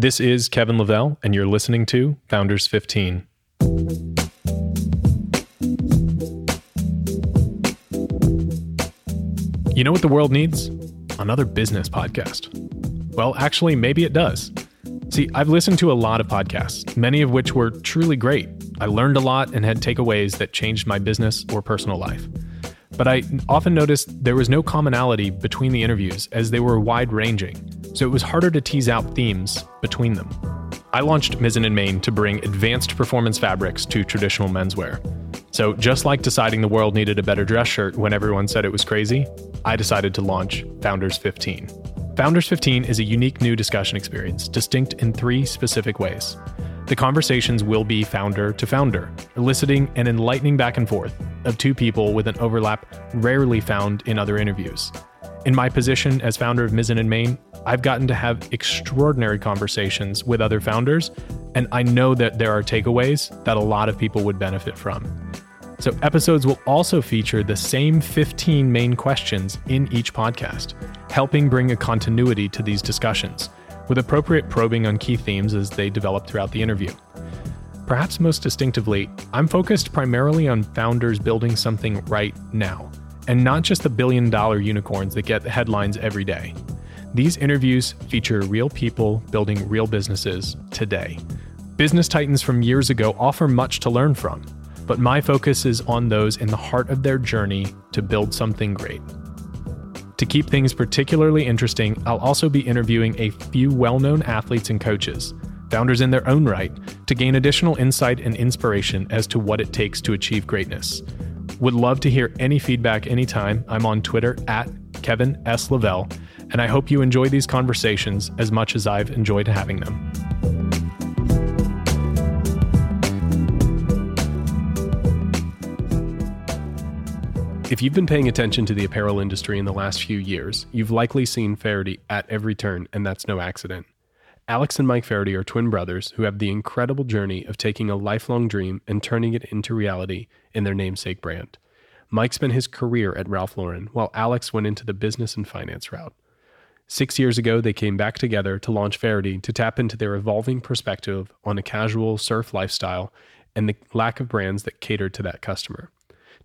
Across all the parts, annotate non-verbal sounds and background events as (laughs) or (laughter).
This is Kevin Lavelle, and you're listening to Founders 15. You know what the world needs? Another business podcast. Well, actually, maybe it does. See, I've listened to a lot of podcasts, many of which were truly great. I learned a lot and had takeaways that changed my business or personal life. But I often noticed there was no commonality between the interviews as they were wide ranging, so it was harder to tease out themes between them. I launched Mizzen and Main to bring advanced performance fabrics to traditional menswear. So, just like deciding the world needed a better dress shirt when everyone said it was crazy, I decided to launch Founders 15. Founders 15 is a unique new discussion experience, distinct in three specific ways. The conversations will be founder to founder, eliciting an enlightening back and forth of two people with an overlap rarely found in other interviews. In my position as founder of Mizzen and Main, I've gotten to have extraordinary conversations with other founders, and I know that there are takeaways that a lot of people would benefit from. So, episodes will also feature the same 15 main questions in each podcast, helping bring a continuity to these discussions with appropriate probing on key themes as they develop throughout the interview. Perhaps most distinctively, I'm focused primarily on founders building something right now, and not just the billion dollar unicorns that get the headlines every day. These interviews feature real people building real businesses today. Business titans from years ago offer much to learn from, but my focus is on those in the heart of their journey to build something great. To keep things particularly interesting, I'll also be interviewing a few well known athletes and coaches, founders in their own right, to gain additional insight and inspiration as to what it takes to achieve greatness. Would love to hear any feedback anytime. I'm on Twitter at Kevin S. Lavelle, and I hope you enjoy these conversations as much as I've enjoyed having them. If you've been paying attention to the apparel industry in the last few years, you've likely seen Faherty at every turn, and that's no accident. Alex and Mike Faherty are twin brothers who have the incredible journey of taking a lifelong dream and turning it into reality in their namesake brand. Mike spent his career at Ralph Lauren, while Alex went into the business and finance route. Six years ago, they came back together to launch Faherty to tap into their evolving perspective on a casual surf lifestyle and the lack of brands that cater to that customer.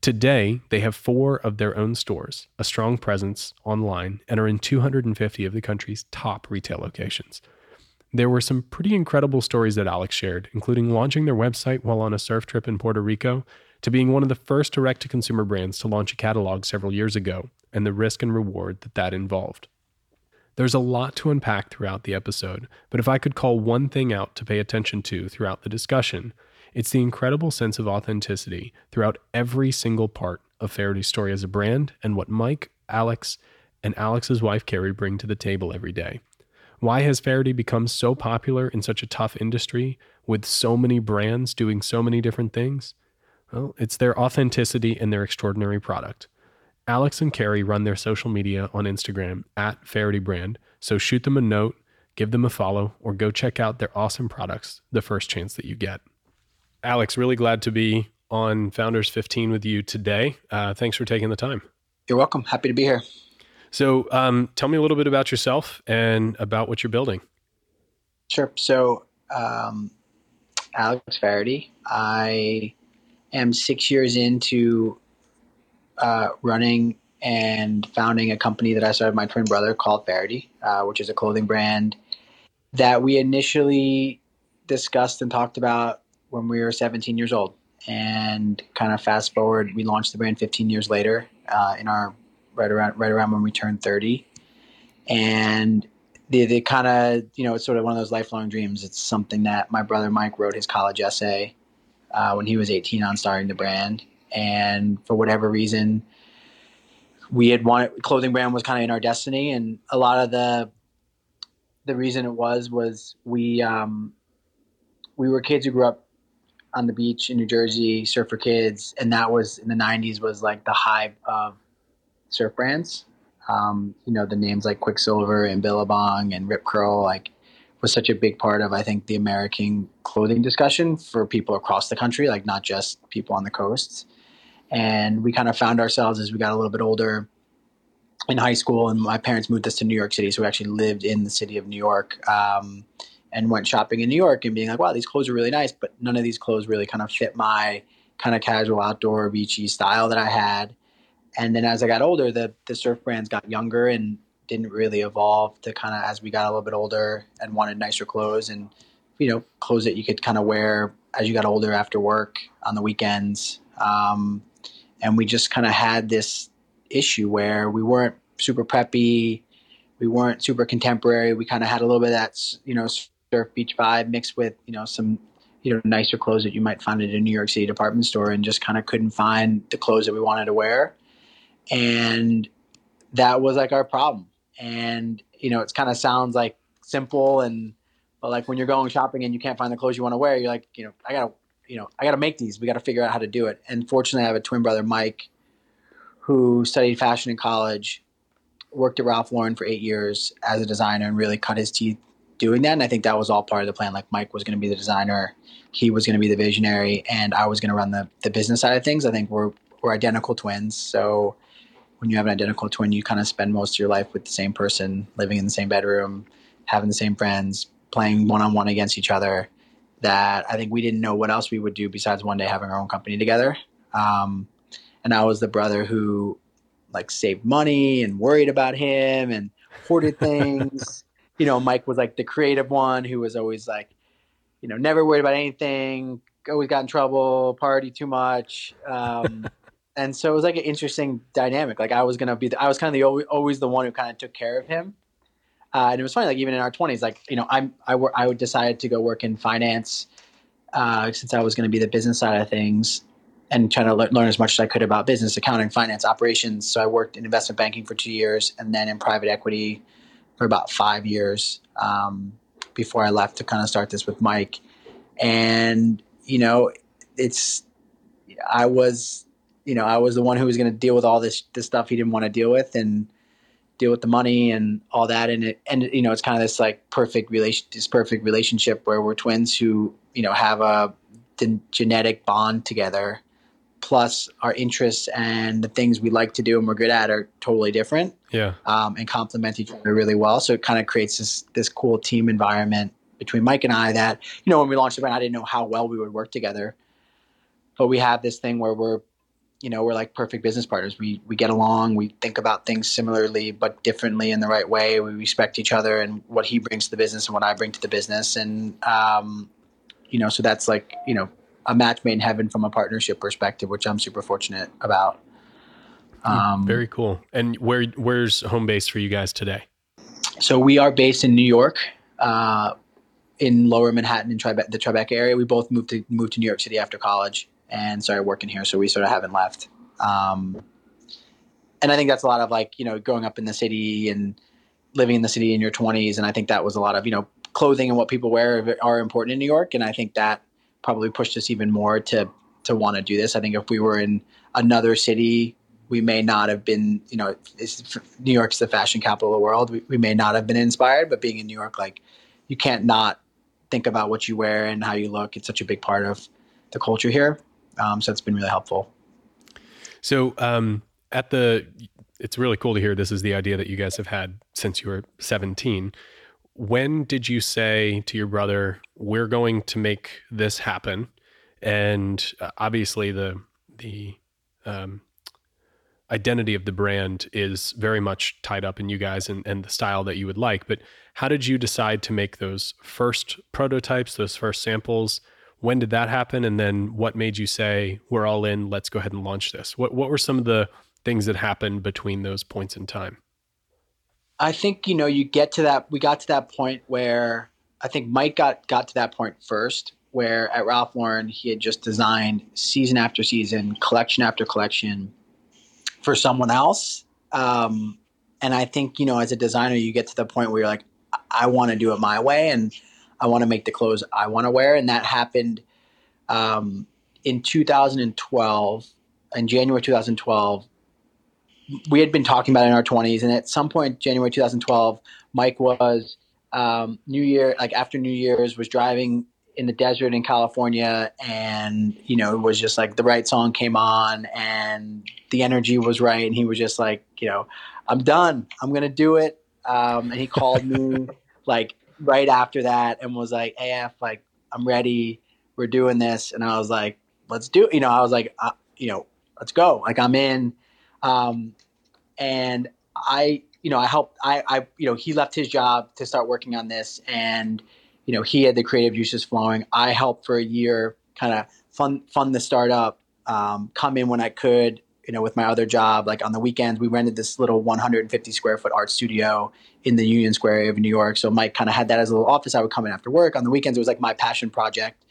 Today, they have four of their own stores, a strong presence online, and are in 250 of the country's top retail locations. There were some pretty incredible stories that Alex shared, including launching their website while on a surf trip in Puerto Rico, to being one of the first direct to consumer brands to launch a catalog several years ago, and the risk and reward that that involved. There's a lot to unpack throughout the episode, but if I could call one thing out to pay attention to throughout the discussion, it's the incredible sense of authenticity throughout every single part of Faherty's story as a brand and what Mike, Alex, and Alex's wife Kerry bring to the table every day. Why has Faraday become so popular in such a tough industry with so many brands doing so many different things? Well, it's their authenticity and their extraordinary product. Alex and Kerry run their social media on Instagram at Faherty Brand, so shoot them a note, give them a follow, or go check out their awesome products the first chance that you get. Alex, really glad to be on Founders 15 with you today. Uh, thanks for taking the time. You're welcome. Happy to be here. So, um, tell me a little bit about yourself and about what you're building. Sure. So, um, Alex Faherty. I am six years into uh, running and founding a company that I started with my twin brother called Faherty, uh, which is a clothing brand that we initially discussed and talked about when we were 17 years old. And kind of fast forward, we launched the brand 15 years later, uh, in our right around right around when we turned 30. And the the kind of you know it's sort of one of those lifelong dreams. It's something that my brother Mike wrote his college essay uh, when he was 18 on starting the brand, and for whatever reason, we had wanted clothing brand was kind of in our destiny, and a lot of the the reason it was was we um, we were kids who grew up on the beach in New Jersey, surfer kids, and that was in the '90s was like the hype of surf brands. Um, you know, the names like Quiksilver and Billabong and Rip Curl, like, was such a big part of I think the American clothing discussion for people across the country, like not just people on the coasts. And we kind of found ourselves as we got a little bit older in high school, and my parents moved us to New York City, so we actually lived in the city of New York. Um, and went shopping in New York and being like, wow, these clothes are really nice, but none of these clothes really kind of fit my kind of casual outdoor beachy style that I had. And then as I got older, the the surf brands got younger and didn't really evolve to kind of as we got a little bit older and wanted nicer clothes and you know clothes that you could kind of wear as you got older after work on the weekends. Um, and we just kind of had this issue where we weren't super preppy, we weren't super contemporary. We kind of had a little bit of that you know surf beach vibe mixed with you know some you know nicer clothes that you might find at a New York City department store, and just kind of couldn't find the clothes that we wanted to wear, and that was like our problem. And you know, it kind of sounds like simple and but like when you're going shopping and you can't find the clothes you want to wear, you're like, you know, I gotta, you know, I gotta make these. We got to figure out how to do it. And fortunately, I have a twin brother, Mike, who studied fashion in college, worked at Ralph Lauren for eight years as a designer, and really cut his teeth doing that. And I think that was all part of the plan. Like Mike was going to be the designer, he was going to be the visionary, and I was going to run the the business side of things. I think we're we're identical twins, so when you have an identical twin, you kind of spend most of your life with the same person, living in the same bedroom, having the same friends, playing one on one against each other. That I think we didn't know what else we would do besides one day having our own company together. Um, and I was the brother who like saved money and worried about him and hoarded things (laughs) you know, Mike was like the creative one who was always like, you know, never worried about anything, always got in trouble, party too much. Um, (laughs) and so it was like an interesting dynamic. Like I was gonna be, the, I was kind of the always the one who kind of took care of him. Uh, and it was funny, like even in our twenties, like you know, I'm I work, I decided to go work in finance uh, since I was going to be the business side of things and trying to le- learn as much as I could about business, accounting, finance, operations. So I worked in investment banking for two years, and then in private equity for about five years um, before I left to kind of start this with Mike. And, you know, it's, I was, you know, I was the one who was going to deal with all this, this stuff he didn't want to deal with and deal with the money and all that. And it, and, you know, it's kind of this like perfect relation, this perfect relationship where we're twins who, you know, have a genetic bond together plus our interests and the things we like to do and we're good at are totally different. Yeah. Um, and complement each other really well. So it kind of creates this this cool team environment between Mike and I that, you know, when we launched the brand, I didn't know how well we would work together. But we have this thing where we're, you know, we're like perfect business partners. We we get along, we think about things similarly but differently in the right way. We respect each other and what he brings to the business and what I bring to the business. And um, you know, so that's like, you know, a match made in heaven from a partnership perspective, which I'm super fortunate about. Um, Very cool. And where where's home base for you guys today? So we are based in New York, uh, in Lower Manhattan, in Tribe- the Tribeca area. We both moved to moved to New York City after college and started working here, so we sort of haven't left. Um, and I think that's a lot of like you know growing up in the city and living in the city in your 20s, and I think that was a lot of you know clothing and what people wear are important in New York, and I think that probably pushed us even more to to want to do this. I think if we were in another city, we may not have been, you know, New York's the fashion capital of the world. We, we may not have been inspired, but being in New York, like you can't not think about what you wear and how you look. It's such a big part of the culture here. Um, so it's been really helpful. So um, at the, it's really cool to hear this is the idea that you guys have had since you were 17 when did you say to your brother, "We're going to make this happen"? And uh, obviously, the the um, identity of the brand is very much tied up in you guys and, and the style that you would like. But how did you decide to make those first prototypes, those first samples? When did that happen? And then what made you say, we're all in, let's go ahead and launch this? What, what were some of the things that happened between those points in time? I think you know you get to that. We got to that point where I think Mike got got to that point first, where at Ralph Lauren he had just designed season after season, collection after collection for someone else. Um, and I think you know as a designer you get to the point where you're like, I, want to do it my way, and I want to make the clothes I want to wear, and that happened um, in 2012. In January 2012, we had been talking about it in our 20s and at some point january 2012 mike was um, new year like after new year's was driving in the desert in california and you know it was just like the right song came on and the energy was right and he was just like you know i'm done i'm gonna do it um, and he called me (laughs) like right after that and was like, "AF, like I'm ready. We're doing this." And I was like, "Let's do." it. You know, I was like, uh, "You know, let's go." Like I'm in. Um, and I, you know, I helped. I, I, you know, he left his job to start working on this, and you know, he had the creative juices flowing. I helped for a year, kind of fund fund the startup, um, come in when I could, you know, with my other job. Like on the weekends, we rented this little 150 square foot art studio in the Union Square area of New York. So Mike kind of had that as a little office. I would come in after work. On the weekends, it was like my passion project.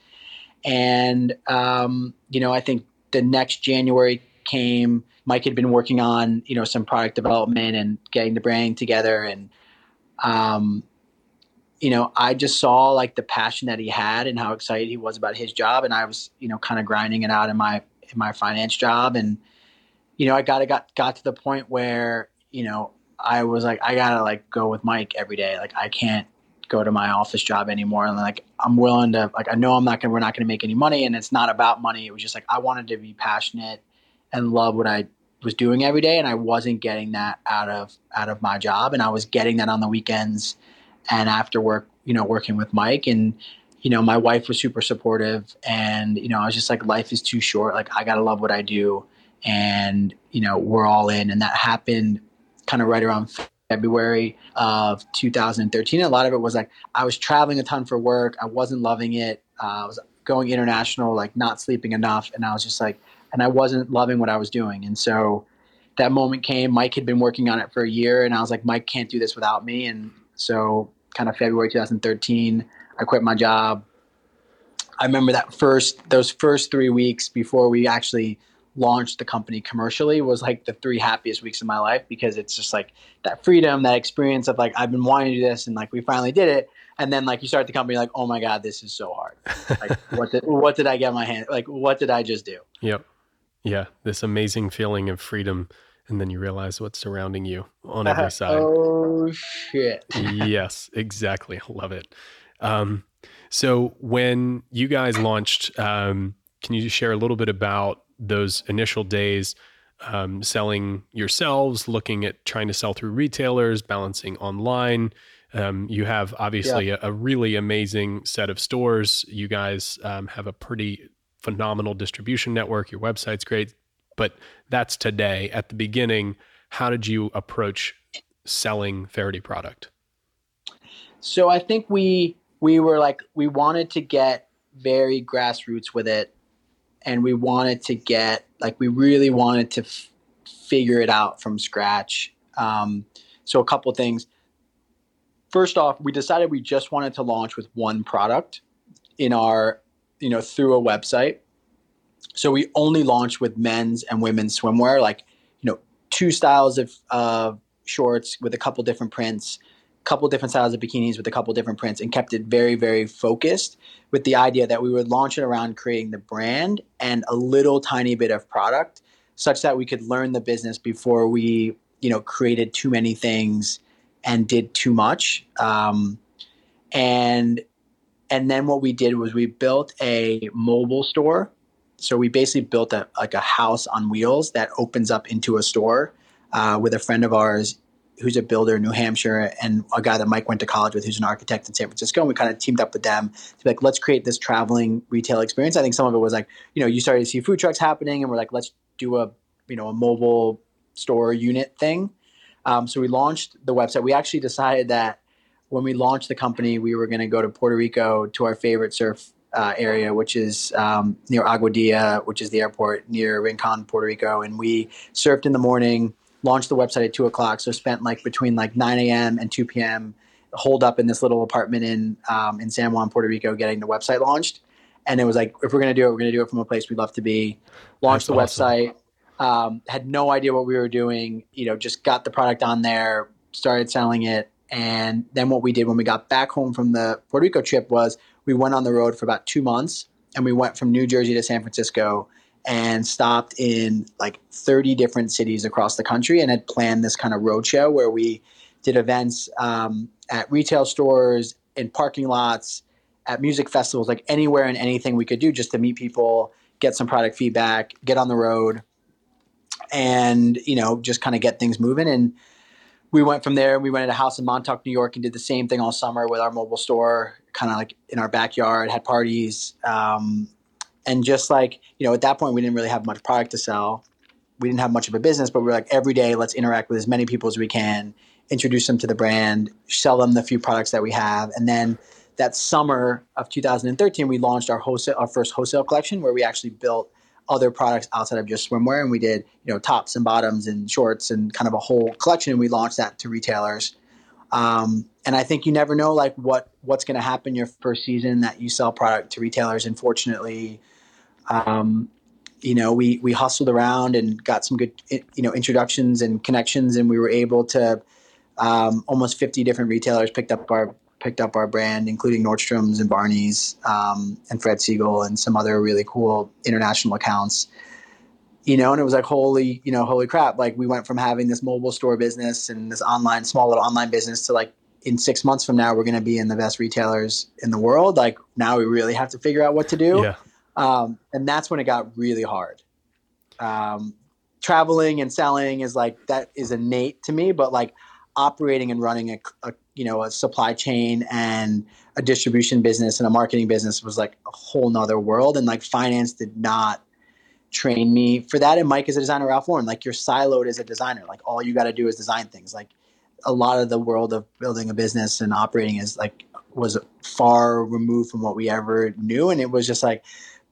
And um, you know, I think the next January came. Mike had been working on you know some product development and getting the branding together, and um, you know, I just saw like the passion that he had and how excited he was about his job, and I was you know kind of grinding it out in my in my finance job, and you know, I got got got to the point where you know I was like, I gotta like go with Mike every day. Like I can't go to my office job anymore. And like I'm willing to like I know I'm not gonna we're not gonna make any money and it's not about money. It was just like I wanted to be passionate and love what I was doing every day and I wasn't getting that out of out of my job and I was getting that on the weekends and after work, you know, working with Mike and you know, my wife was super supportive and you know, I was just like life is too short. Like I got to love what I do and you know, we're all in and that happened kind of right around February of 2013. a lot of it was like I was traveling a ton for work. I wasn't loving it. Uh, I was going international, like not sleeping enough, and I was just like, and I wasn't loving what I was doing. And so that moment came. Mike had been working on it for a year, and I was like, Mike can't do this without me. And so, kind of February 2013, I quit my job. I remember that first those first three weeks before we actually launched the company commercially was like the three happiest weeks of my life because it's just like that freedom, that experience of like I've been wanting to do this and like we finally did it. And then like you start the company like, oh my God, this is so hard. Like (laughs) what did what did I get my hand like what did I just do? Yep. Yeah. This amazing feeling of freedom. And then you realize what's surrounding you on every (laughs) side. oh shit. (laughs) yes, exactly. I love it. Um, so when you guys launched, um, can you share a little bit about those initial days um, selling yourselves, looking at trying to sell through retailers, balancing online. Um, you have obviously yeah. a, a, really amazing set of stores. You guys um, have a pretty phenomenal distribution network. Your website's great, but that's today. At the beginning, how did you approach selling Faherty product? So I think we we were like we wanted to get very grassroots with it and we wanted to get like we really wanted to f- figure it out from scratch. Um, so a couple things. First off, we decided we just wanted to launch with one product in our, you know, through a website. So we only launched with men's and women's swimwear, like, you know, two styles of uh, shorts with a couple different prints couple different styles of bikinis with a couple different prints and kept it very very focused with the idea that we would launch it around creating the brand and a little tiny bit of product such that we could learn the business before we you know created too many things and did too much. Um, and and then what we did was we built a mobile store. So we basically built a like a house on wheels that opens up into a store uh, with a friend of ours who's a builder in New Hampshire, and a guy that Mike went to college with, who's an architect in San Francisco. And we kind of teamed up with them to be like, let's create this traveling retail experience. I think some of it was like, you know, you started to see food trucks happening, and we're like, let's do a, you know, a mobile store unit thing. Um, so we launched the website. We actually decided that when we launched the company, we were going to go to Puerto Rico to our favorite surf uh, area, which is um, near Aguadilla, which is the airport near Rincon, Puerto Rico. And we surfed in the morning launched the website at two o'clock. So spent like between like 9 a.m. and 2 p.m. holed up in this little apartment in um, in San Juan, Puerto Rico, getting the website launched. And it was like, if we're gonna do it, we're gonna do it from a place we love to be. Launched That's the awesome. website. Um, had no idea what we were doing. You know, just got the product on there, started selling it, and then what we did when we got back home from the Puerto Rico trip was we went on the road for about two months, and we went from New Jersey to San Francisco and stopped in like 30 different cities across the country and had planned this kind of roadshow where we did events um, at retail stores, in parking lots, at music festivals, like anywhere and anything we could do just to meet people, get some product feedback, get on the road, and you know just kind of get things moving. And we went from there. We rented a house in Montauk, New York, and did the same thing all summer with our mobile store, kind of like in our backyard. Had parties, um, and just like you know, at that point, we didn't really have much product to sell. We didn't have much of a business, but we were like every day, let's interact with as many people as we can, introduce them to the brand, sell them the few products that we have, and then that summer of 2013, we launched our wholesale, our first wholesale collection, where we actually built other products outside of just swimwear, and we did you know tops and bottoms and shorts and kind of a whole collection. And we launched that to retailers. Um, and I think you never know like what what's going to happen your first season that you sell product to retailers. And fortunately, um, you know, we we hustled around and got some good you know introductions and connections, and we were able to um, almost 50 different retailers picked up our picked up our brand, including Nordstrom's and Barney's um, and Fred Segal and some other really cool international accounts. You know, and it was like holy, you know, holy crap! Like we went from having this mobile store business and this online, small little online business to like in six months from now we're going to be in the best retailers in the world. Like now we really have to figure out what to do. Yeah. Um, and that's when it got really hard. Um, traveling and selling is like that is innate to me, but like operating and running a, a you know a supply chain and a distribution business and a marketing business was like a whole nother world. And like finance did not train me for that. And mike is a designer ralph lauren. Like you're siloed as a designer. Like all you got to do is design things. Like a lot of the world of building a business and operating is like was far removed from what we ever knew. And it was just like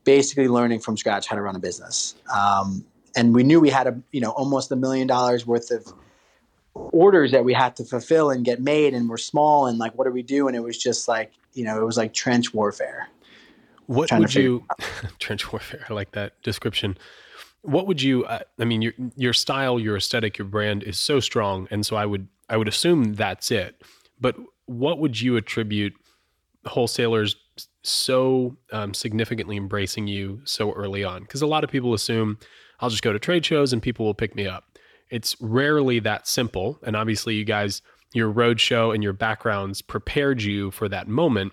basically learning from scratch how to run a business. Um, and we knew we had a you know almost a million dollars worth of orders that we had to fulfill and get made and we're small and like what do we do? And it was just like you know it was like trench warfare. What would you (laughs) trench warfare i like that description. What would you uh, i mean your your style your aesthetic your brand is so strong and so i would i would assume that's it. But what would you attribute wholesalers so um, significantly embracing you so early on because a lot of people assume i'll just go to trade shows and people will pick me up it's rarely that simple. And obviously, you guys, your roadshow and your backgrounds prepared you for that moment.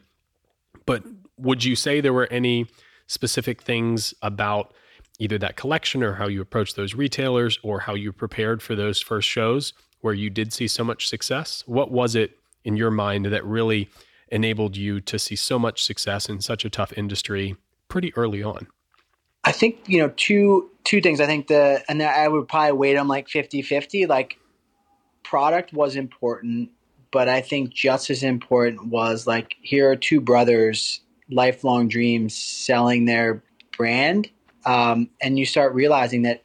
But would you say there were any specific things about either that collection or how you approached those retailers or how you prepared for those first shows where you did see so much success? What was it in your mind that really enabled you to see so much success in such a tough industry pretty early on? I think, you know, two two things. I think the and I would probably weight them like 50-50. Like product was important, but I think just as important was like here are two brothers, lifelong dreams, selling their brand, um, and you start realizing that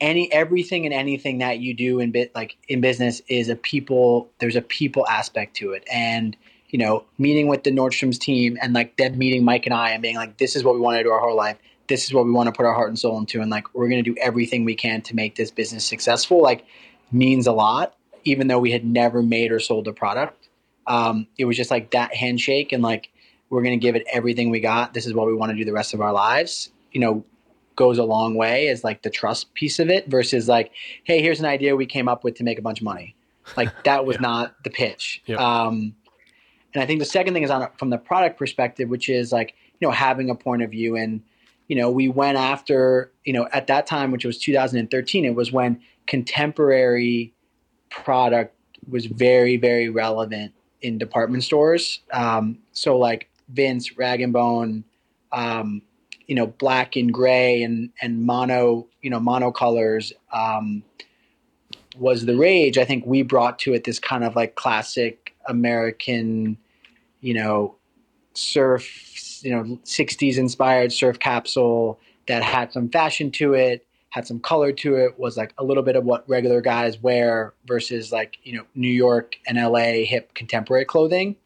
any everything and anything that you do in bit like in business is a people. There's a people aspect to it, and you know, meeting with the Nordstrom's team and like them meeting Mike and I and being like, this is what we want to do our whole life. This is what we want to put our heart and soul into and like we're going to do everything we can to make this business successful like means a lot even though we had never made or sold a product. Um, it was just like that handshake and like we're going to give it everything we got. This is what we want to do the rest of our lives you know goes a long way as like the trust piece of it versus like hey here's an idea we came up with to make a bunch of money. Like that was yeah. not the pitch. Yep. um, and i think the second thing is on from the product perspective which is like you know having a point of view and you know, we went after, you know, at that time, which was 2013, it was when contemporary product was very, very relevant in department stores. Um, so like Vince, Rag and Bone, um, you know, black and gray and, and mono, you know, mono colors, um, was the rage. I think we brought to it this kind of like classic American, you know, surf you know 60s inspired surf capsule that had some fashion to it had some color to it was like a little bit of what regular guys wear versus like you know new york and la hip contemporary clothing.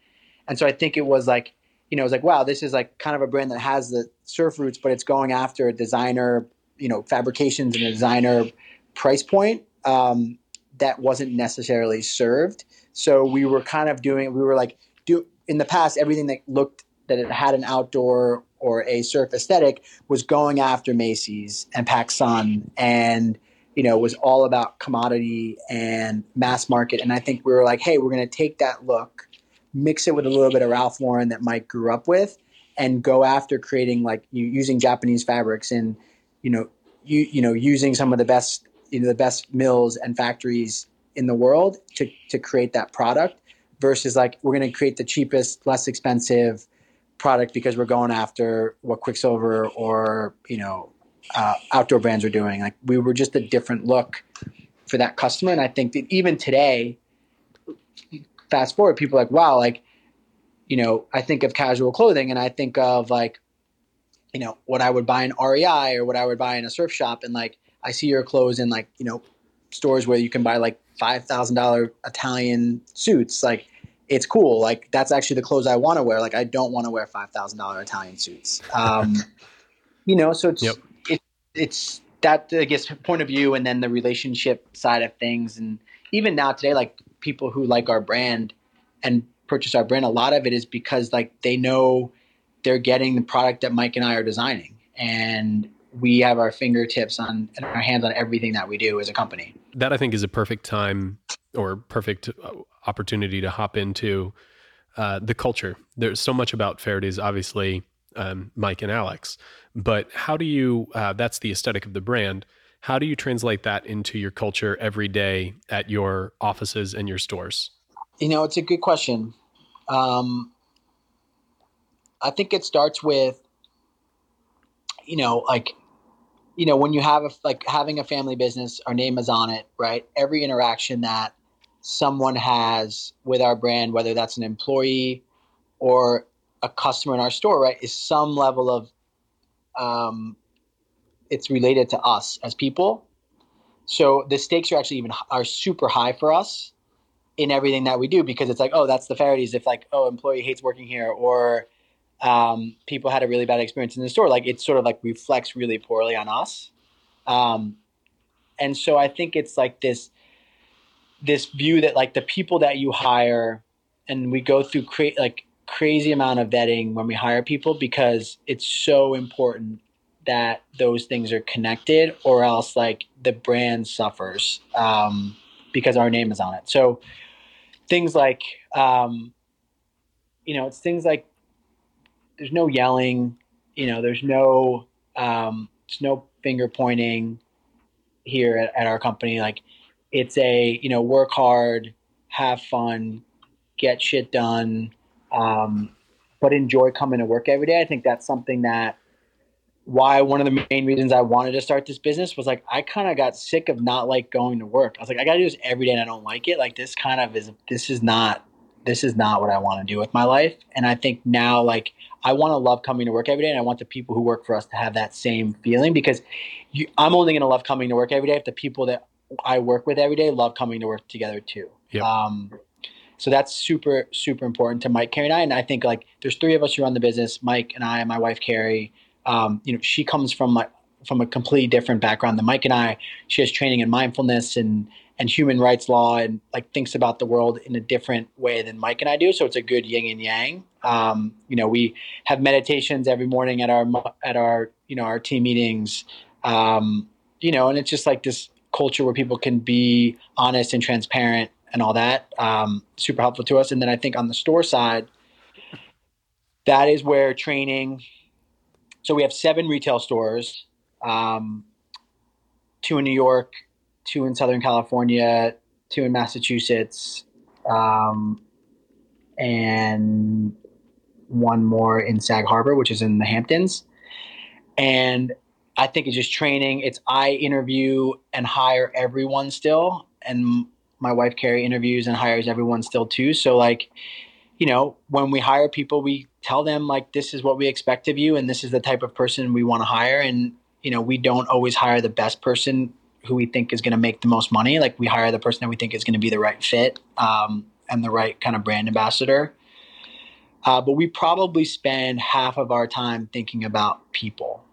And so i think it was like you know it was like wow this is like kind of a brand that has the surf roots but it's going after a designer you know fabrications and a designer price point um, that wasn't necessarily served. So we were kind of doing we were like do in the past everything that looked that it had an outdoor or a surf aesthetic was going after Macy's and PacSun and you know was all about commodity and mass market. And I think we were like hey we're going to take that look mix it with a little bit of Ralph Lauren that Mike grew up with and go after creating like using Japanese fabrics and you know you you know using some of the best you know the best mills and factories in the world to to create that product versus like we're going to create the cheapest, less expensive product because we're going after what Quiksilver or you know uh, outdoor brands are doing. Like we were just a different look for that customer, and I think that even today, fast forward, people like, wow, like you know, I think of casual clothing, and I think of like you know what I would buy in REI or what I would buy in a surf shop, and like I see your clothes in like you know stores where you can buy like five thousand dollar Italian suits, like it's cool. Like that's actually the clothes I want to wear. Like I don't want to wear five thousand dollar Italian suits. Um, (laughs) you know, so it's yep. it, it's that I guess point of view, and then the relationship side of things, and even now today, like people who like our brand and purchase our brand, a lot of it is because like they know they're getting the product that Mike and I are designing, and we have our fingertips on and our hands on everything that we do as a company. That I think is a perfect time or perfect uh, opportunity to hop into uh, the culture. There's so much about Faherty's, obviously, um, Mike and Alex, but how do you, uh, that's the aesthetic of the brand. How do you translate that into your culture every day at your offices and your stores? You know, it's a good question. Um, I think it starts with, you know, like you know when you have a, like having a family business our name is on it right? Every interaction that someone has with our brand whether that's an employee or a customer in our store right is some level of um, it's related to us as people. So the stakes are actually even are super high for us in everything that we do because it's like oh that's the Faherty's. If like oh employee hates working here or um, people had a really bad experience in the store, like it sort of like reflects really poorly on us. Um, and so I think it's like this this view that like the people that you hire, and we go through cra- like crazy amount of vetting when we hire people because it's so important that those things are connected, or else like the brand suffers um, because our name is on it. So things like um, you know, it's things like there's no yelling, you know, there's no um, there's no finger pointing here at, at our company. Like it's a you know work hard, have fun, get shit done, um, but enjoy coming to work every day. I think that's something that why one of the main reasons I wanted to start this business was like I kind of got sick of not like going to work. I was like I got to do this every day and I don't like it. Like this kind of is this is not this is not what I want to do with my life. And I think now like I want to love coming to work every day, and I want the people who work for us to have that same feeling because you, I'm only going to love coming to work every day if the people that I work with every day love coming to work together too. Yep. Um, so that's super super important to Mike, Kerry, and I. And I think like there's three of us who run the business: Mike and I, and my wife Kerry. Um, you know, she comes from like from a completely different background than Mike and I. She has training in mindfulness and and human rights law and like thinks about the world in a different way than Mike and I do. So it's a good yin and yang. Um, you know, we have meditations every morning at our at our you know our team meetings. Um, you know, and it's just like this culture where people can be honest and transparent and all that. Um, super helpful to us. And then I think on the store side, that is where training. So we have seven retail stores, um, two in New York, two in Southern California, two in Massachusetts, um, and one more in Sag Harbor, which is in the Hamptons. And I think it's just training. It's I interview and hire everyone still, and my wife Kerry interviews and hires everyone still too. So like, you know, when we hire people, we tell them like this is what we expect of you, and this is the type of person we want to hire. And you know, we don't always hire the best person who we think is going to make the most money. Like we hire the person that we think is going to be the right fit um, and the right kind of brand ambassador. Uh, but we probably spend half of our time thinking about people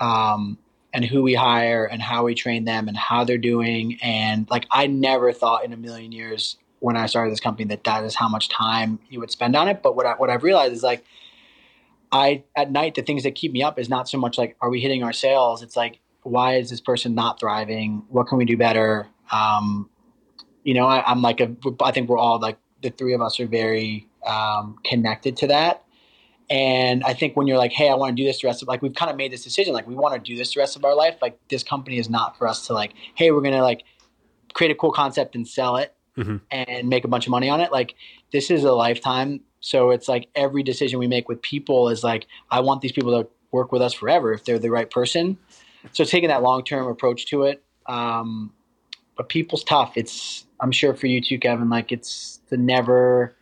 um, and who we hire and how we train them and how they're doing. And like I never thought in a million years when I started this company that that is how much time you would spend on it. But what I, what I've realized is like I at night the things that keep me up is not so much like are we hitting our sales. It's like why is this person not thriving? What can we do better? Um, you know, I, am like a, I think we're all like the three of us are very um, connected to that. And I think when you're like, hey, I want to do this the rest of like we've kind of made this decision, like we want to do this the rest of our life. Like this company is not for us to like, hey, we're gonna like create a cool concept and sell it mm-hmm. and make a bunch of money on it. Like this is a lifetime. So it's like every decision we make with people is like, I want these people to work with us forever if they're the right person. So taking that long term approach to it. Um, but people's tough. It's I'm sure for you too, Kevin. Like it's the never,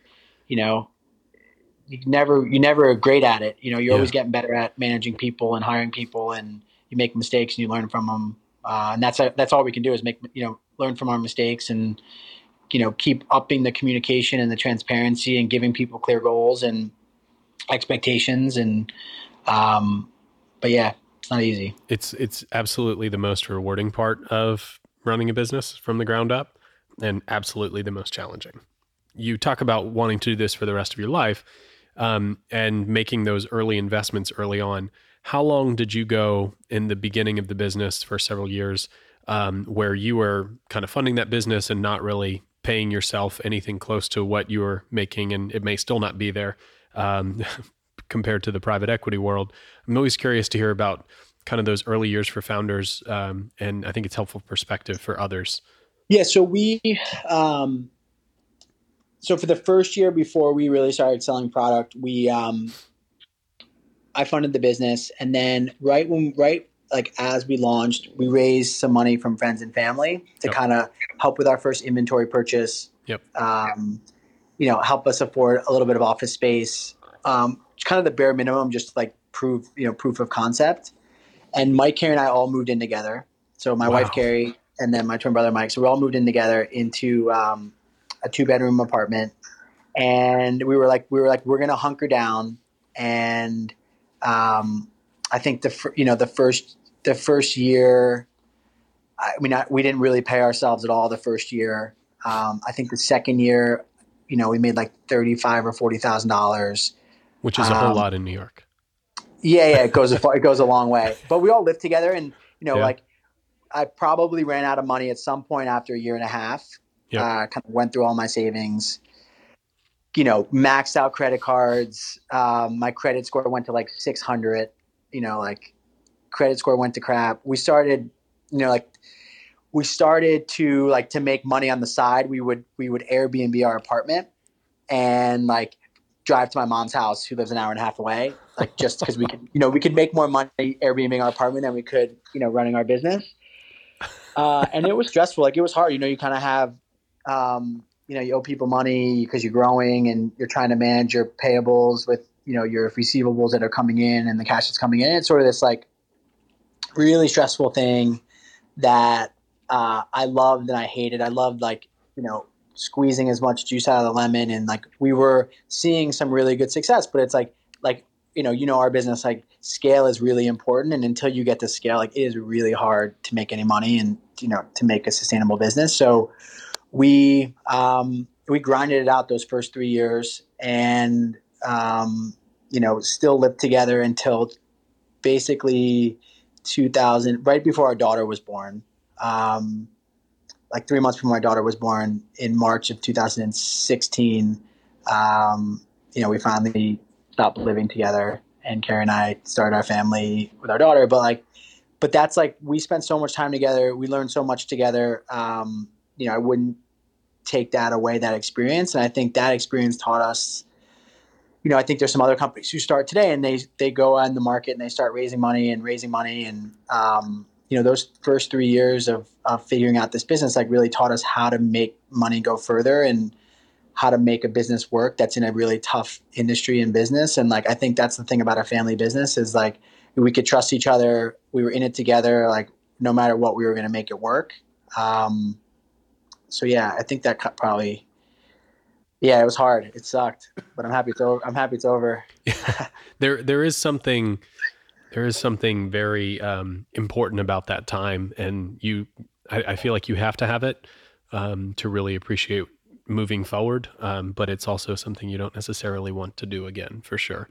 you know, you never you never are great at it. You know, you're yeah. always getting better at managing people and hiring people, and you make mistakes and you learn from them. Uh, and that's that's all we can do is make you know learn from our mistakes and you know keep upping the communication and the transparency and giving people clear goals and expectations and um, but yeah it's not easy. It's it's absolutely the most rewarding part of running a business from the ground up and absolutely the most challenging. You talk about wanting to do this for the rest of your life um, and making those early investments early on. How long did you go in the beginning of the business for several years um, where you were kind of funding that business and not really paying yourself anything close to what you were making, and it may still not be there um, (laughs) compared to the private equity world. I'm always curious to hear about kind of those early years for founders, um, and I think it's helpful perspective for others. Yeah, so we, um, so for the first year before we really started selling product, we, um, I funded the business, and then right when right like as we launched, we raised some money from friends and family to yep. kind of help with our first inventory purchase. Yep. Um, you know, help us afford a little bit of office space. Um, kind of the bare minimum, just like prove you know proof of concept. And Mike, Kerry, and I all moved in together. So my wow. wife Kerry and then my twin brother Mike. So we all moved in together into um, a two bedroom apartment, and we were like we were like we're gonna hunker down and um, I think the you know the first the first year, I mean, I, we didn't really pay ourselves at all the first year. Um, I think the second year, you know, we made like thirty five or forty thousand dollars, which is a whole um, lot in New York. Yeah, yeah, it goes a (laughs) far, it goes a long way. But we all lived together, and you know, yeah. like I probably ran out of money at some point after a year and a half. Yeah, uh, kind of went through all my savings. You know, maxed out credit cards. Um, my credit score went to like six hundred you know, like credit score went to crap. We started, you know, like we started to like to make money on the side. We would we would Airbnb our apartment and like drive to my mom's house, who lives an hour and a half away, like just because we could, you know, we could make more money Airbnb our apartment than we could, you know, running our business. Uh, and it was stressful. Like it was hard. You know, you kind of have, um, you know, you owe people money because you're growing and you're trying to manage your payables with you know your receivables that are coming in and the cash that's coming in. It's sort of this like really stressful thing that uh, I loved and I hated. I loved like you know squeezing as much juice out of the lemon and like we were seeing some really good success, but it's like like you know you know our business like scale is really important and until you get to scale like it is really hard to make any money and you know to make a sustainable business so we um, we grinded it out those first three years and um, you know, still lived together until basically 2000, right before our daughter was born. Um, like three months before my daughter was born in March of 2016, um, you know, we finally stopped living together and Kerry and I started our family with our daughter. But like, but that's like, we spent so much time together. We learned so much together. Um, you know, I wouldn't take that away, that experience. And I think that experience taught us you know, I think there's some other companies who start today and they they go on the market and they start raising money and raising money and um, you know those first three years of, of figuring out this business like really taught us how to make money go further and how to make a business work that's in a really tough industry and business and like I think that's the thing about a family business is like we could trust each other we were in it together like no matter what we were going to make it work um, so yeah I think that probably yeah, it was hard. It sucked, but I'm happy it's over. I'm happy it's over. (laughs) There, there is something, there is something very um, important about that time, and you, I, I, feel like you have to have it um, to really appreciate moving forward. Um, but it's also something you don't necessarily want to do again, for sure.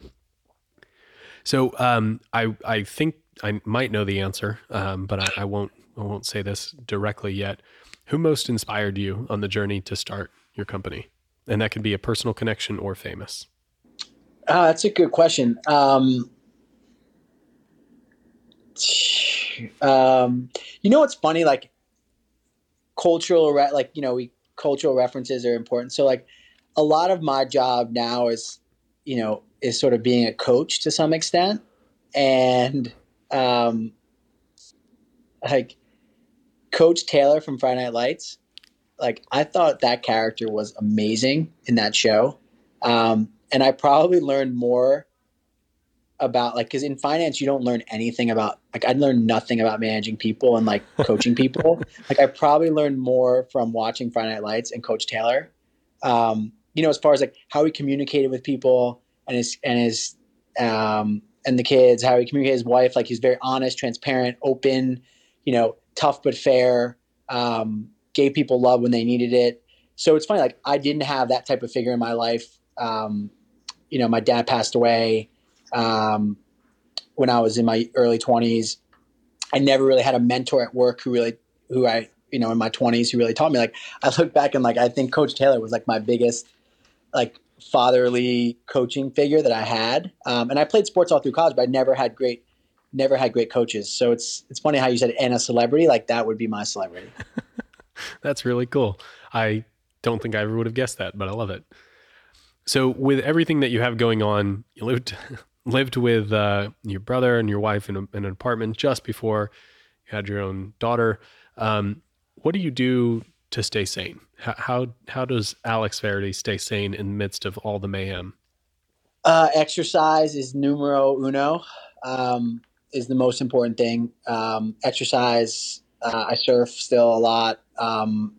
So um, I, I think I might know the answer, um, but I, I won't, I won't say this directly yet. Who most inspired you on the journey to start your company? and that can be a personal connection or famous. Uh, that's a good question. Um, um, you know what's funny? Like, cultural re- like you know we cultural references are important. So like a lot of my job now is you know is sort of being a coach to some extent, and um, like Coach Taylor from Friday Night Lights. Like I thought that character was amazing in that show, um, and I probably learned more about like because in finance you don't learn anything about like I learned nothing about managing people and like coaching people. (laughs) like I probably learned more from watching Friday Night Lights and Coach Taylor. Um, you know, as far as like how he communicated with people and his and his um, and the kids, how he communicated his wife. Like he's very honest, transparent, open. You know, tough but fair. Um, gave people love when they needed it. So it's funny. Like I didn't have that type of figure in my life. Um, you know, my dad passed away um, when I was in my early 20s. I never really had a mentor at work who really, who I, you know, in my 20s who really taught me. Like, I look back and like, I think Coach Taylor was like my biggest, like, fatherly coaching figure that I had. Um, and I played sports all through college, but I never had great, never had great coaches. So it's, it's funny how you said, and a celebrity, like that would be my celebrity. (laughs) That's really cool. I don't think I ever would have guessed that, but I love it. So, with everything that you have going on, you lived (laughs) lived with uh, your brother and your wife in, a, in, an apartment just before you had your own daughter. Um, what do you do to stay sane? How, how, how does Alex Faherty stay sane in the midst of all the mayhem? Uh, exercise is numero uno. Um, is the most important thing. Um, exercise. Uh, I surf still a lot. Um,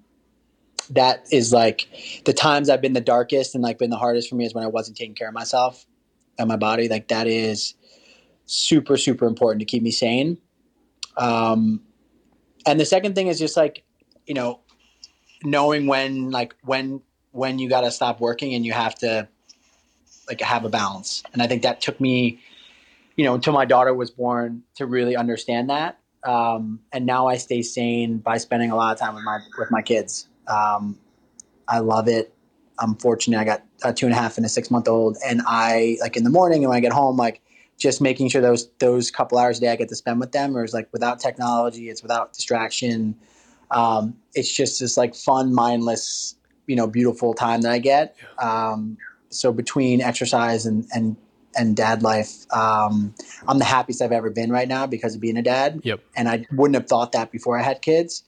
that is like the times I've been the darkest and like been the hardest for me is when I wasn't taking care of myself and my body. Like that is super, super important to keep me sane. Um, and the second thing is just like, you know, knowing when, like when, when you got to stop working and you have to like have a balance. And I think that took me, you know, until my daughter was born to really understand that. Um, and now I stay sane by spending a lot of time with my, with my kids. Um, I love it. I'm fortunate. I got a two and a half and a six month old, and I like in the morning and when I get home, like just making sure those those couple hours a day I get to spend with them, or is like without technology, it's without distraction. Um, it's just this like fun, mindless, you know, beautiful time that I get. Um, so between exercise and and and dad life, um, I'm the happiest I've ever been right now because of being a dad. Yep. And I wouldn't have thought that before I had kids.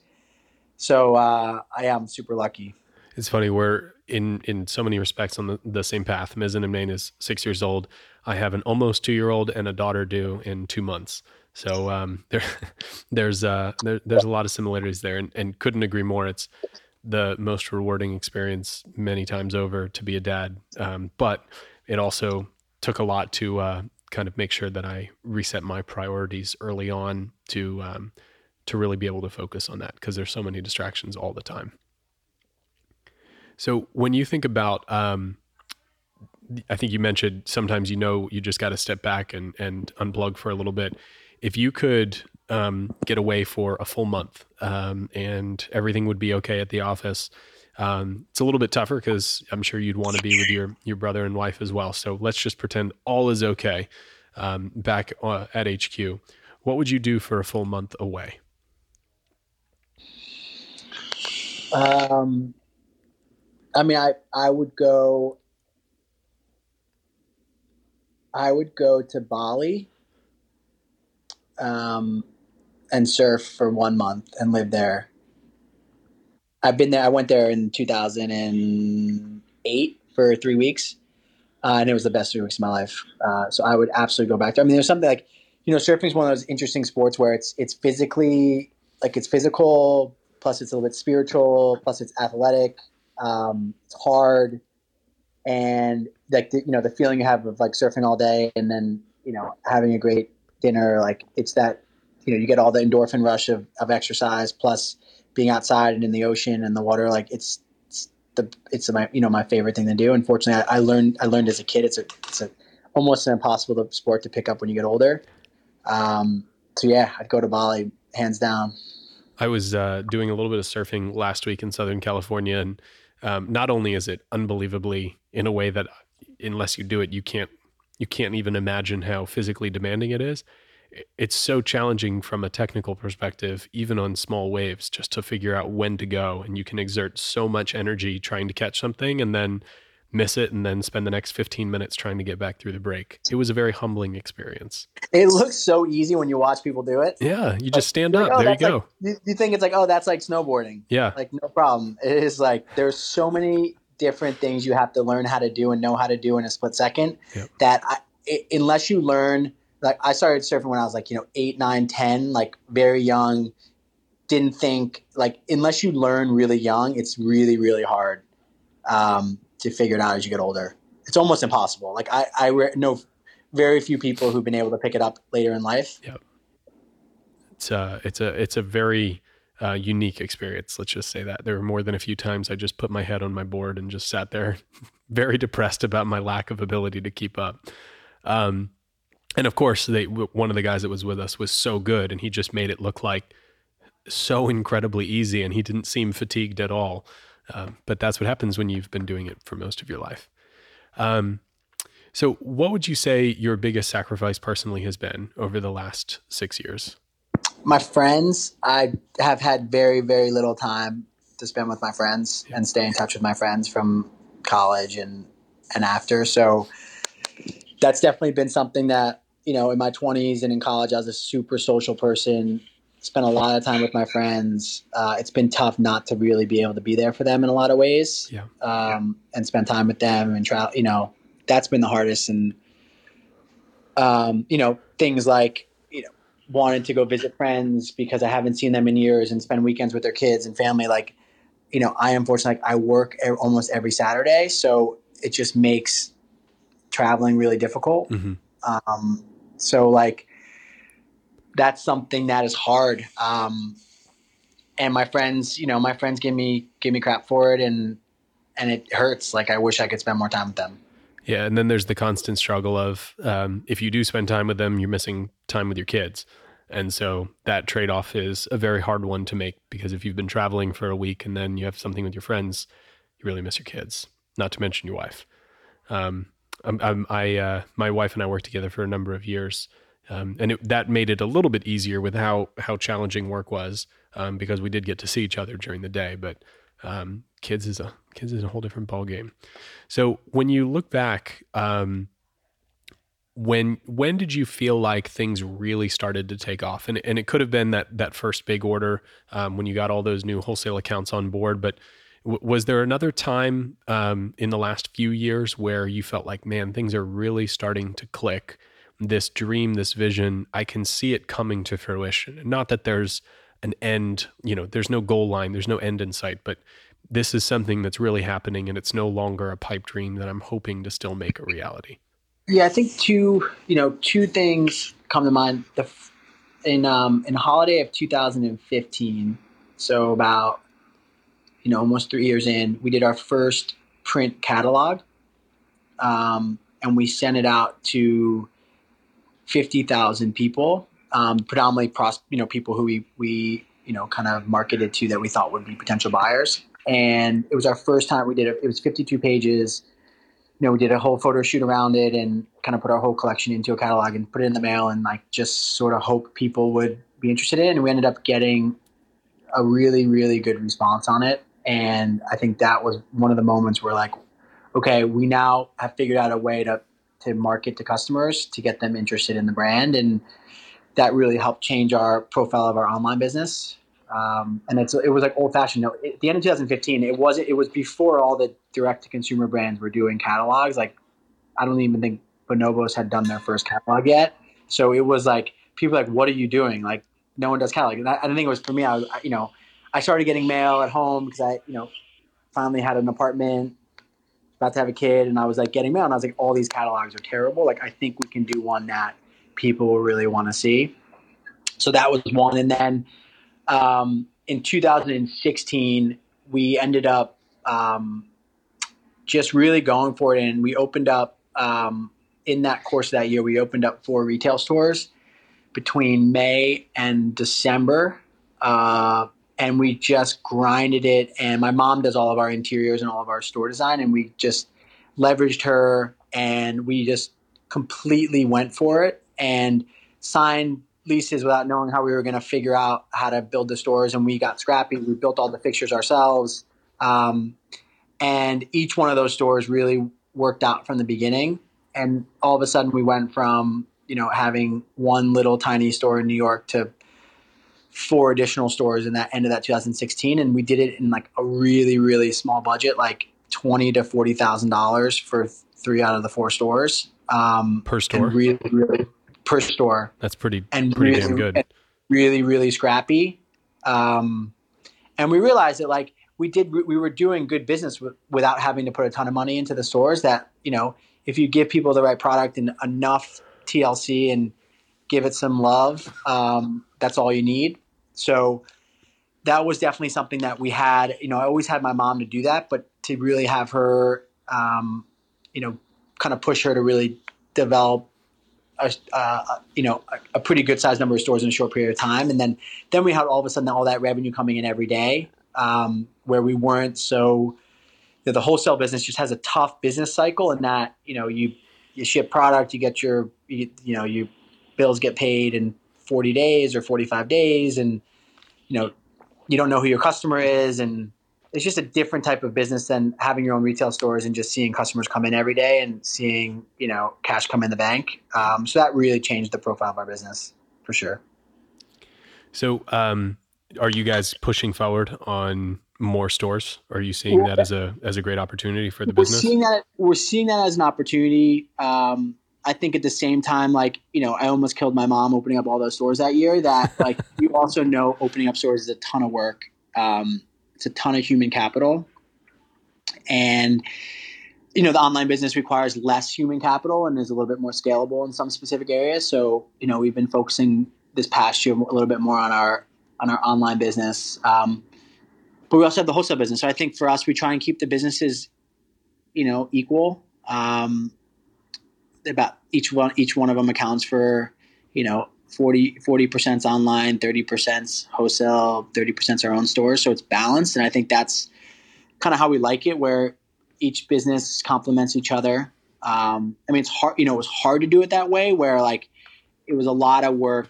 So uh, I am super lucky. It's funny. We're in in so many respects on the, the same path. Mizzen and Main is six years old. I have an almost two year old and a daughter due in two months. So um, (laughs) there, there's uh, there, there's a lot of similarities there, and, and couldn't agree more. It's the most rewarding experience many times over to be a dad, um, but it also took a lot to uh, kind of make sure that I reset my priorities early on to um, to really be able to focus on that because there's so many distractions all the time. So when you think about, um, I think you mentioned sometimes you know you just got to step back and and unplug for a little bit. If you could um, get away for a full month um, and everything would be okay at the office, um, it's a little bit tougher because I'm sure you'd want to be with your your brother and wife as well. So let's just pretend all is okay um, back uh, at HQ. What would you do for a full month away? Um, I mean, I I would go. I would go to Bali, um, and surf for one month and live there. I've been there. I went there in 2008 for three weeks, uh, and it was the best three weeks of my life. Uh, so I would absolutely go back there. I mean, there's something like you know, surfing is one of those interesting sports where it's it's physically like it's physical, plus it's a little bit spiritual, plus it's athletic. Um, it's hard, and like the, you know the feeling you have of like surfing all day, and then you know having a great dinner. Like it's that you know you get all the endorphin rush of, of exercise, plus being outside and in the ocean and the water. Like it's, it's the it's my you know my favorite thing to do. Unfortunately, I, I learned I learned as a kid. It's a it's a almost an impossible sport to pick up when you get older. Um, so yeah, I'd go to Bali hands down. I was uh, doing a little bit of surfing last week in Southern California, and um, not only is it unbelievably in a way that unless you do it, you can't you can't even imagine how physically demanding it is. it's so challenging from a technical perspective, even on small waves, just to figure out when to go. And you can exert so much energy trying to catch something and then miss it and then spend the next 15 minutes trying to get back through the break. It was a very humbling experience. It looks so easy when you watch people do it. Yeah, you just stand up. Like, oh, there you go. Like, you, you think it's like, oh, that's like snowboarding. Yeah. Like, no problem. It is like, there's so many different things you have to learn how to do and know how to do in a split second yep. that I, it, unless you learn, like, I started surfing when I was like, you know, eight, nine, 10, like very young. Didn't think, like, unless you learn really young, it's really, really hard. Um, to figure it out as you get older. It's almost impossible. Like I, I know very few people who've been able to pick it up later in life. Yep. It's a, it's a, it's a very uh, unique experience. Let's just say that there were more than a few times I just put my head on my board and just sat there, (laughs) very depressed about my lack of ability to keep up. Um, and of course, they one of the guys that was with us was so good, and he just made it look like so incredibly easy, and he didn't seem fatigued at all. Um, but that's what happens when you've been doing it for most of your life. Um, so, what would you say your biggest sacrifice personally has been over the last six years? My friends. I have had very, very little time to spend with my friends yeah. and stay in touch with my friends from college and and after. So that's definitely been something that you know in my 20s and in college I was a super social person spent a lot of time with my friends. Uh, it's been tough not to really be able to be there for them in a lot of ways. Yeah. Um, and spend time with them and travel. You know, that's been the hardest. And um, you know, things like you know, wanting to go visit friends because I haven't seen them in years and spend weekends with their kids and family. Like, you know, I unfortunately like, I work almost every Saturday, so it just makes traveling really difficult. Mm-hmm. Um, so like that's something that is hard. Um, and my friends, you know, my friends give me give me crap for it, and and it hurts. Like I wish I could spend more time with them. Yeah, and then there's the constant struggle of um, if you do spend time with them, you're missing time with your kids, and so that trade off is a very hard one to make because if you've been traveling for a week and then you have something with your friends, you really miss your kids. Not to mention your wife. Um, I'm, I'm, i uh, my wife and I worked together for a number of years um, and it, that made it a little bit easier with how how challenging work was um, because we did get to see each other during the day. But um, kids is a kids is a whole different ball game. So when you look back, um, when when did you feel like things really started to take off? And and it could have been that that first big order um, when you got all those new wholesale accounts on board, but was there another time um, in the last few years where you felt like, man, things are really starting to click this dream, this vision, I can see it coming to fruition. Not that there's an end, you know, there's no goal line, there's no end in sight, but this is something that's really happening and it's no longer a pipe dream that I'm hoping to still make a reality. Yeah, I think two, you know, two things come to mind. The in um in holiday of 2015, so about you know, almost 3 years in, we did our first print catalog. Um and we sent it out to 50,000 people, um, predominantly pros- you know people who we we you know kind of marketed to that we thought would be potential buyers. And it was our first time we did it. It was 52 pages. You know, we did a whole photo shoot around it and kind of put our whole collection into a catalog and put it in the mail and like just sort of hope people would be interested in. And we ended up getting a really really good response on it. And I think that was one of the moments where like, okay, we now have figured out a way to to market to customers to get them interested in the brand and that really helped change our profile of our online business. Um, and it's it was like old fashioned no, at the end of 2015 it wasn't it was before all the direct to consumer brands were doing catalogs. Like i don't even think bonobos had done their first catalog yet. So it was like people like what are you doing? Like no one does catalog. And I, I think it was for me i was you know i started getting mail at home because i you know finally had an apartment about to have a kid and I was like getting mail and I was like, all these catalogs are terrible. Like I think we can do one that people will really want to see. So that was one. And then um, in 2016, we ended up um, just really going for it. And we opened up um, in that course of that year, we opened up four retail stores between May and December. Uh, and we just grinded it. And my mom does all of our interiors and all of our store design, and we just leveraged her and we just completely went for it. And signed leases without knowing how we were going to figure out how to build the stores, and we got scrappy. We built all the fixtures ourselves, um, and each one of those stores really worked out from the beginning. And all of a sudden, we went from you know having one little tiny store in New York to four additional stores in that end of that 2016, and we did it in like a really really small budget, like twenty to forty thousand dollars for three out of the four stores um, per store. Really, really per store. That's pretty and pretty really, damn good. Really, really scrappy. Um, and we realized that like we did, we were doing good business w- without having to put a ton of money into the stores. That you know, if you give people the right product and enough TLC and give it some love, um, that's all you need. So that was definitely something that we had. You know, I always had my mom to do that, but to really have her, um, you know, kind of push her to really develop a, uh, you know a, a pretty good sized number of stores in a short period of time, and then then we had all of a sudden all that revenue coming in every day, um, where we weren't so. You know, the wholesale business just has a tough business cycle, and that you know you you ship product, you get your you, you know your bills get paid in 40 days or 45 days, and you know you don't know who your customer is, and it's just a different type of business than having your own retail stores and just seeing customers come in every day and seeing you know cash come in the bank. Um, so that really changed the profile of our business for sure. So, um, are you guys pushing forward on more stores? Are you seeing that as a as a great opportunity for the we're business? Seeing that, we're seeing that as an opportunity. Um, I think at the same time, like you know, I almost killed my mom opening up all those stores that year. That (laughs) like you also know, opening up stores is a ton of work. Um, it's a ton of human capital. And you know, the online business requires less human capital and is a little bit more scalable in some specific areas. So, you know, we've been focusing this past year a little bit more on our on our online business. Um, but we also have the wholesale business. So I think for us, we try and keep the businesses, you know, equal. Um, about each one each one of them accounts for, you know, 40 percent online, thirty percent wholesale, thirty percent our own stores. So it's balanced, and I think that's kind of how we like it, where each business complements each other. Um, I mean, it's hard. You know, it was hard to do it that way, where like it was a lot of work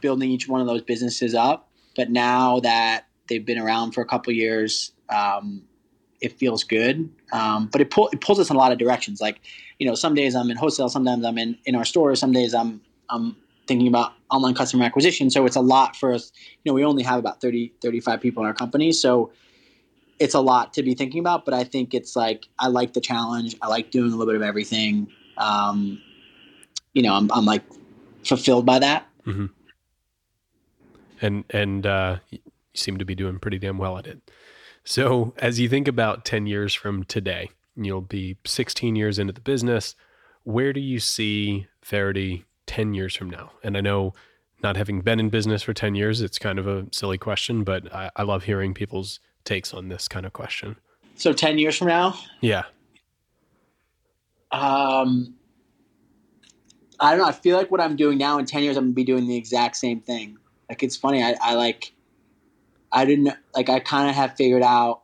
building each one of those businesses up. But now that they've been around for a couple years, um, it feels good. Um, but it, pull, it pulls us in a lot of directions. Like, you know, some days I'm in wholesale, sometimes I'm in, in our stores, some days I'm I'm thinking about online customer acquisition. So it's a lot for us. You know, we only have about 30, 35 people in our company. So it's a lot to be thinking about, but I think it's like, I like the challenge. I like doing a little bit of everything. Um, you know, I'm, I'm like fulfilled by that. Mm-hmm. And, and, uh, you seem to be doing pretty damn well at it. So as you think about 10 years from today, you'll be 16 years into the business. Where do you see Faherty 10 years from now? And I know not having been in business for 10 years, it's kind of a silly question, but I, I love hearing people's takes on this kind of question. So 10 years from now? Yeah. Um, I don't know. I feel like what I'm doing now in 10 years, I'm going to be doing the exact same thing. Like, it's funny. I, I like, I didn't, like, I kind of have figured out,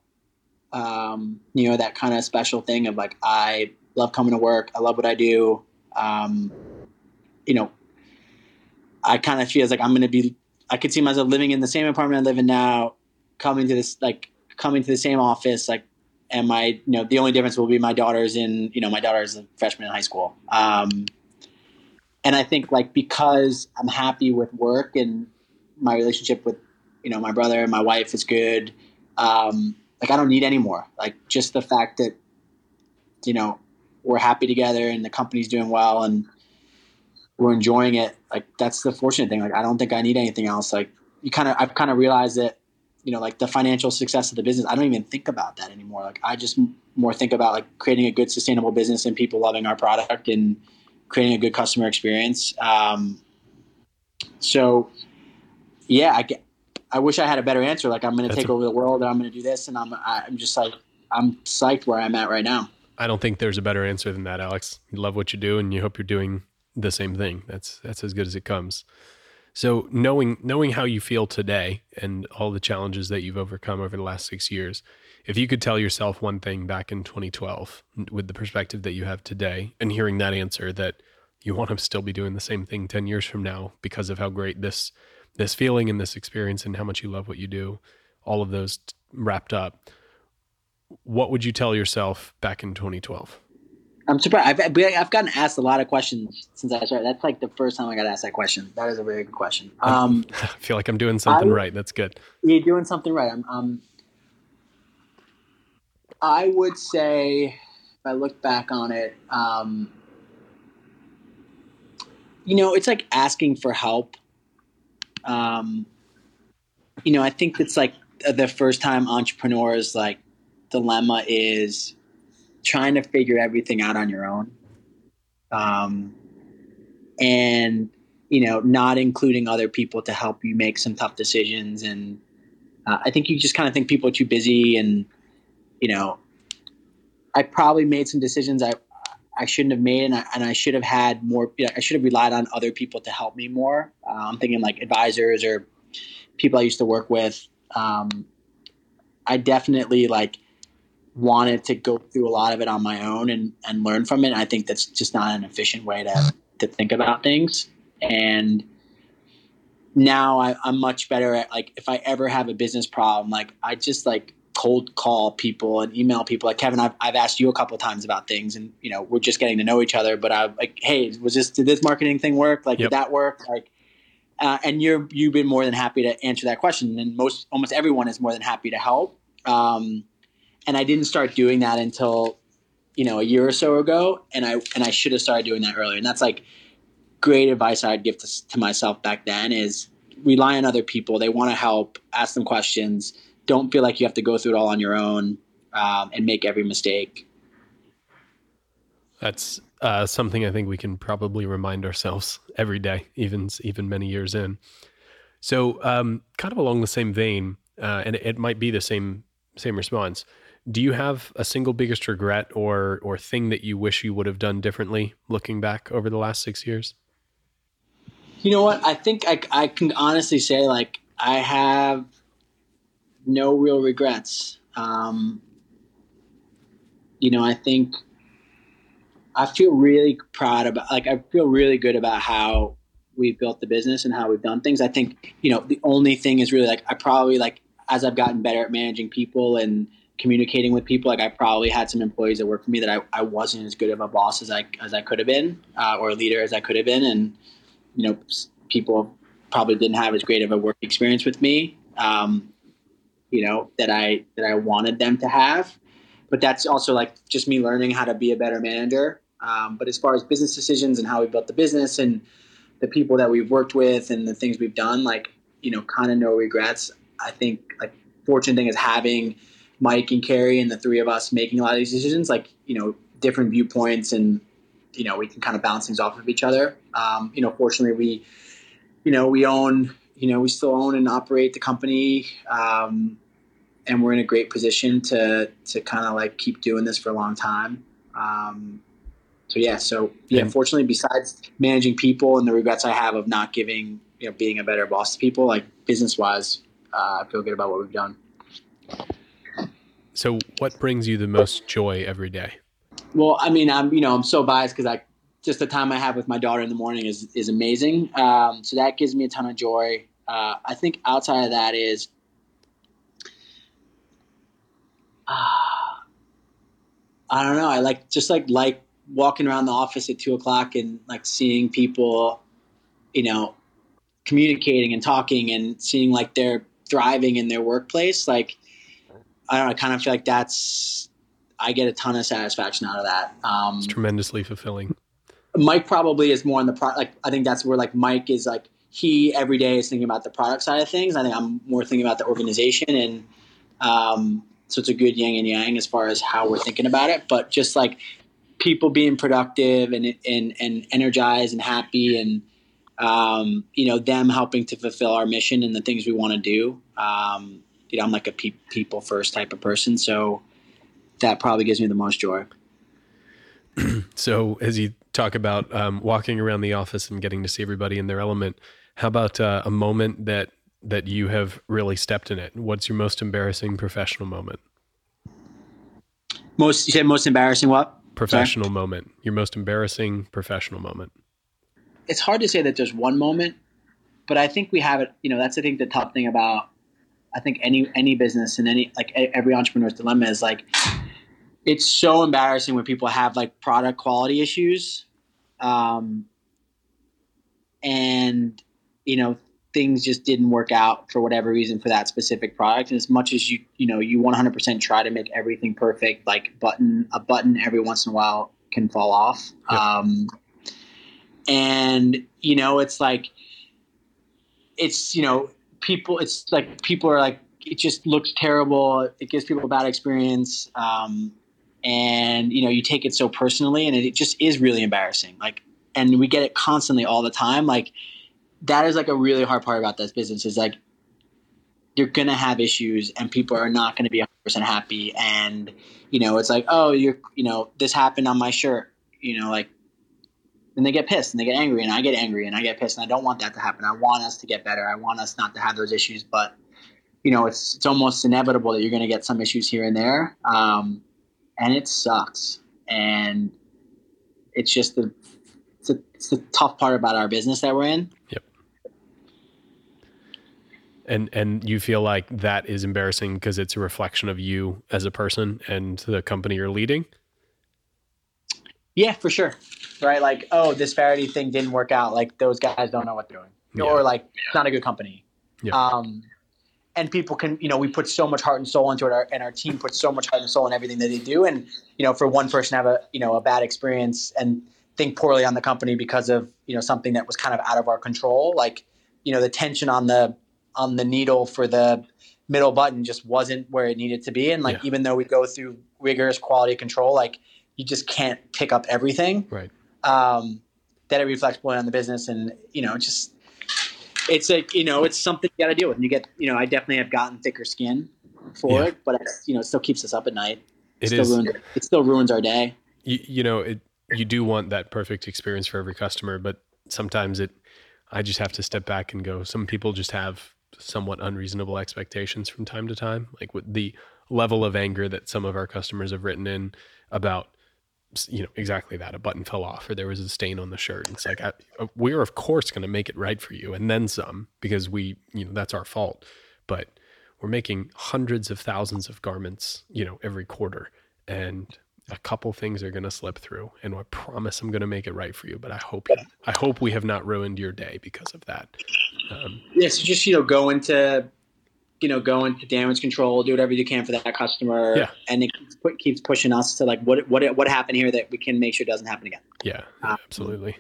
um, you know, that kind of special thing of like, I love coming to work. I love what I do. Um, you know, I kind of feel like I'm going to be, I could see myself living in the same apartment I live in now, coming to this, like, coming to the same office, like, and my, you know, the only difference will be my daughter's in, you know, my daughter's a freshman in high school. Um, and I think, like, because I'm happy with work and my relationship with, you know, my brother and my wife is good, um, like, I don't need any more. Like, just the fact that, you know, we're happy together and the company's doing well and, we're enjoying it. Like that's the fortunate thing. Like I don't think I need anything else. Like you kind of, I've kind of realized that, you know, like the financial success of the business, I don't even think about that anymore. Like I just more think about like creating a good sustainable business and people loving our product and creating a good customer experience. Um, so yeah, I I wish I had a better answer. Like I'm going to take a, over the world and I'm going to do this. And I'm, I'm just like, I'm psyched where I'm at right now. I don't think there's a better answer than that, Alex. You love what you do and you hope you're doing the same thing. That's that's as good as it comes. So knowing knowing how you feel today and all the challenges that you've overcome over the last 6 years, if you could tell yourself one thing back in 2012 with the perspective that you have today and hearing that answer that you want to still be doing the same thing 10 years from now because of how great this this feeling and this experience and how much you love what you do all of those t- wrapped up what would you tell yourself back in 2012 I'm surprised. I've, I've gotten asked a lot of questions since I started. That's like the first time I got asked that question. That is a very good question. (laughs) Um, I feel like I'm doing something I, right. That's good. You're doing something right. I'm, um, I would say, if I look back on it, um, you know, it's like asking for help. Um, you know, I think it's like the first time entrepreneurs like dilemma is trying to figure everything out on your own. Um, and, you know, not including other people to help you make some tough decisions. And uh, I think you just kind of think people are too busy. And, you know, I probably made some decisions I, I shouldn't have made, and I, and I should have had more. You know, I should have relied on other people to help me more. Uh, I'm thinking like advisors or people I used to work with. Um, I definitely like wanted to go through a lot of it on my own and, and learn from it. I think that's just not an efficient way to, to think about things. And now I, I'm much better at like, if I ever have a business problem, like I just like cold call people and email people like Kevin, I've, I've asked you a couple times about things and, you know, we're just getting to know each other, but I like, Hey, was this, did this marketing thing work? Like, yep. did that work? Like, uh, and you're, you've been more than happy to answer that question. And most, almost everyone is more than happy to help. Um, and I didn't start doing that until you know a year or so ago, and I and I should have started doing that earlier. And that's like great advice I'd give to, to myself back then is rely on other people. They want to help. Ask them questions. Don't feel like you have to go through it all on your own um, and make every mistake. That's uh, something I think we can probably remind ourselves every day, even even many years in. So, um, kind of along the same vein, uh, and it, it might be the same same response do you have a single biggest regret or or thing that you wish you would have done differently looking back over the last six years you know what i think i, I can honestly say like i have no real regrets um, you know i think i feel really proud about like i feel really good about how we've built the business and how we've done things i think you know the only thing is really like i probably like as i've gotten better at managing people and communicating with people. Like I probably had some employees that worked for me that I, I wasn't as good of a boss as I as I could have been, uh, or a leader as I could have been, and you know, people probably didn't have as great of a work experience with me. Um, you know that I that I wanted them to have, but that's also like just me learning how to be a better manager. Um, but as far as business decisions and how we built the business and the people that we've worked with and the things we've done, like you know, kind of no regrets. I think like fortunate thing is having Mike and Kerry and the three of us making a lot of these decisions, like you know, different viewpoints, and you know, we can kind of bounce things off of each other. Um, you know, fortunately, we, you know, we own, you know, we still own and operate the company, um, and we're in a great position to to kind of like keep doing this for a long time. Um, so yeah, so yeah, unfortunately, besides managing people and the regrets I have of not giving, you know, being a better boss to people, like business wise, uh, I feel good about what we've done. So, what brings you the most joy every day? Well, I mean, I'm you know I'm so biased because I just the time I have with my daughter in the morning is is amazing. Um, so that gives me a ton of joy. Uh, I think outside of that is, uh, (sighs) I don't know. I like just like like walking around the office at two o'clock and like seeing people, you know, communicating and talking and seeing like they're thriving in their workplace. Like I don't know. I kind of feel like that's I get a ton of satisfaction out of that. Um, it's tremendously fulfilling. Mike probably is more on the product. Like I think that's where like Mike is like he every day is thinking about the product side of things. I think I'm more thinking about the organization and um, so it's a good yin and yang as far as how we're thinking about it. But just like people being productive and and and energized and happy and um, you know them helping to fulfill our mission and the things we want to do. Um, you know, I'm like a pe- people first type of person, so that probably gives me the most joy. (clears throat) so, as you talk about um, walking around the office and getting to see everybody in their element, how about uh, a moment that that you have really stepped in it? What's your most embarrassing professional moment? Most you said most embarrassing what? Professional Sorry? moment. Your most embarrassing professional moment. it's hard to say that there's one moment, but I think we have it. You know, that's I think the tough thing about I think any any business and any like every entrepreneur's dilemma is like it's so embarrassing when people have like product quality issues, um, and you know things just didn't work out for whatever reason for that specific product. And as much as you you know you 100% try to make everything perfect, like button a button every once in a while can fall off. Yep. Um, and you know it's like it's you know people it's like people are like it just looks terrible it gives people a bad experience um, and you know you take it so personally and it just is really embarrassing like and we get it constantly all the time like that is like a really hard part about this business is like you're gonna have issues and people are not gonna be 100% happy and you know it's like oh you're you know this happened on my shirt you know like and they get pissed and they get angry and I get angry and I get pissed and I don't want that to happen. I want us to get better. I want us not to have those issues, but you know, it's it's almost inevitable that you're to get some issues here and there, um, and it sucks. And it's just the it's, a, it's the tough part about our business that we're in. Yep. And and you feel like that is embarrassing because it's a reflection of you as a person and the company you're leading. Yeah, for sure. Right? Like, oh, this Faherty thing didn't work out. Like, those guys don't know what they're doing, yeah. or like, it's not a good company. Yeah. Um, and people can, you know, we put so much heart and soul into it, our, and our team puts so much heart and soul in everything that they do. And you know, for one person to have a, you know, a bad experience and think poorly on the company because of you know something that was kind of out of our control, like you know, the tension on the on the needle for the middle button just wasn't where it needed to be. And like, yeah. even though we go through rigorous quality control, like you just can't pick up everything. Right. Um, that it reflects poorly on the business, and you know, just it's like you know, it's something you got to deal with. And you get, you know, I definitely have gotten thicker skin for yeah. it, but you know, it still keeps us up at night. It, it still is, ruins, it still ruins our day. You, you know, it you do want that perfect experience for every customer, but sometimes it, I just have to step back and go. Some people just have somewhat unreasonable expectations from time to time, like with the level of anger that some of our customers have written in about you know exactly that a button fell off or there was a stain on the shirt it's like I, uh, we're of course going to make it right for you and then some because we you know that's our fault but we're making hundreds of thousands of garments you know every quarter and a couple things are going to slip through and i promise i'm going to make it right for you but i hope i hope we have not ruined your day because of that um, yeah so just you know go into you know, go into damage control, do whatever you can for that customer, yeah. and it keeps, keeps, pushing us to like what what what happened here that we can make sure it doesn't happen again. Yeah, um, absolutely.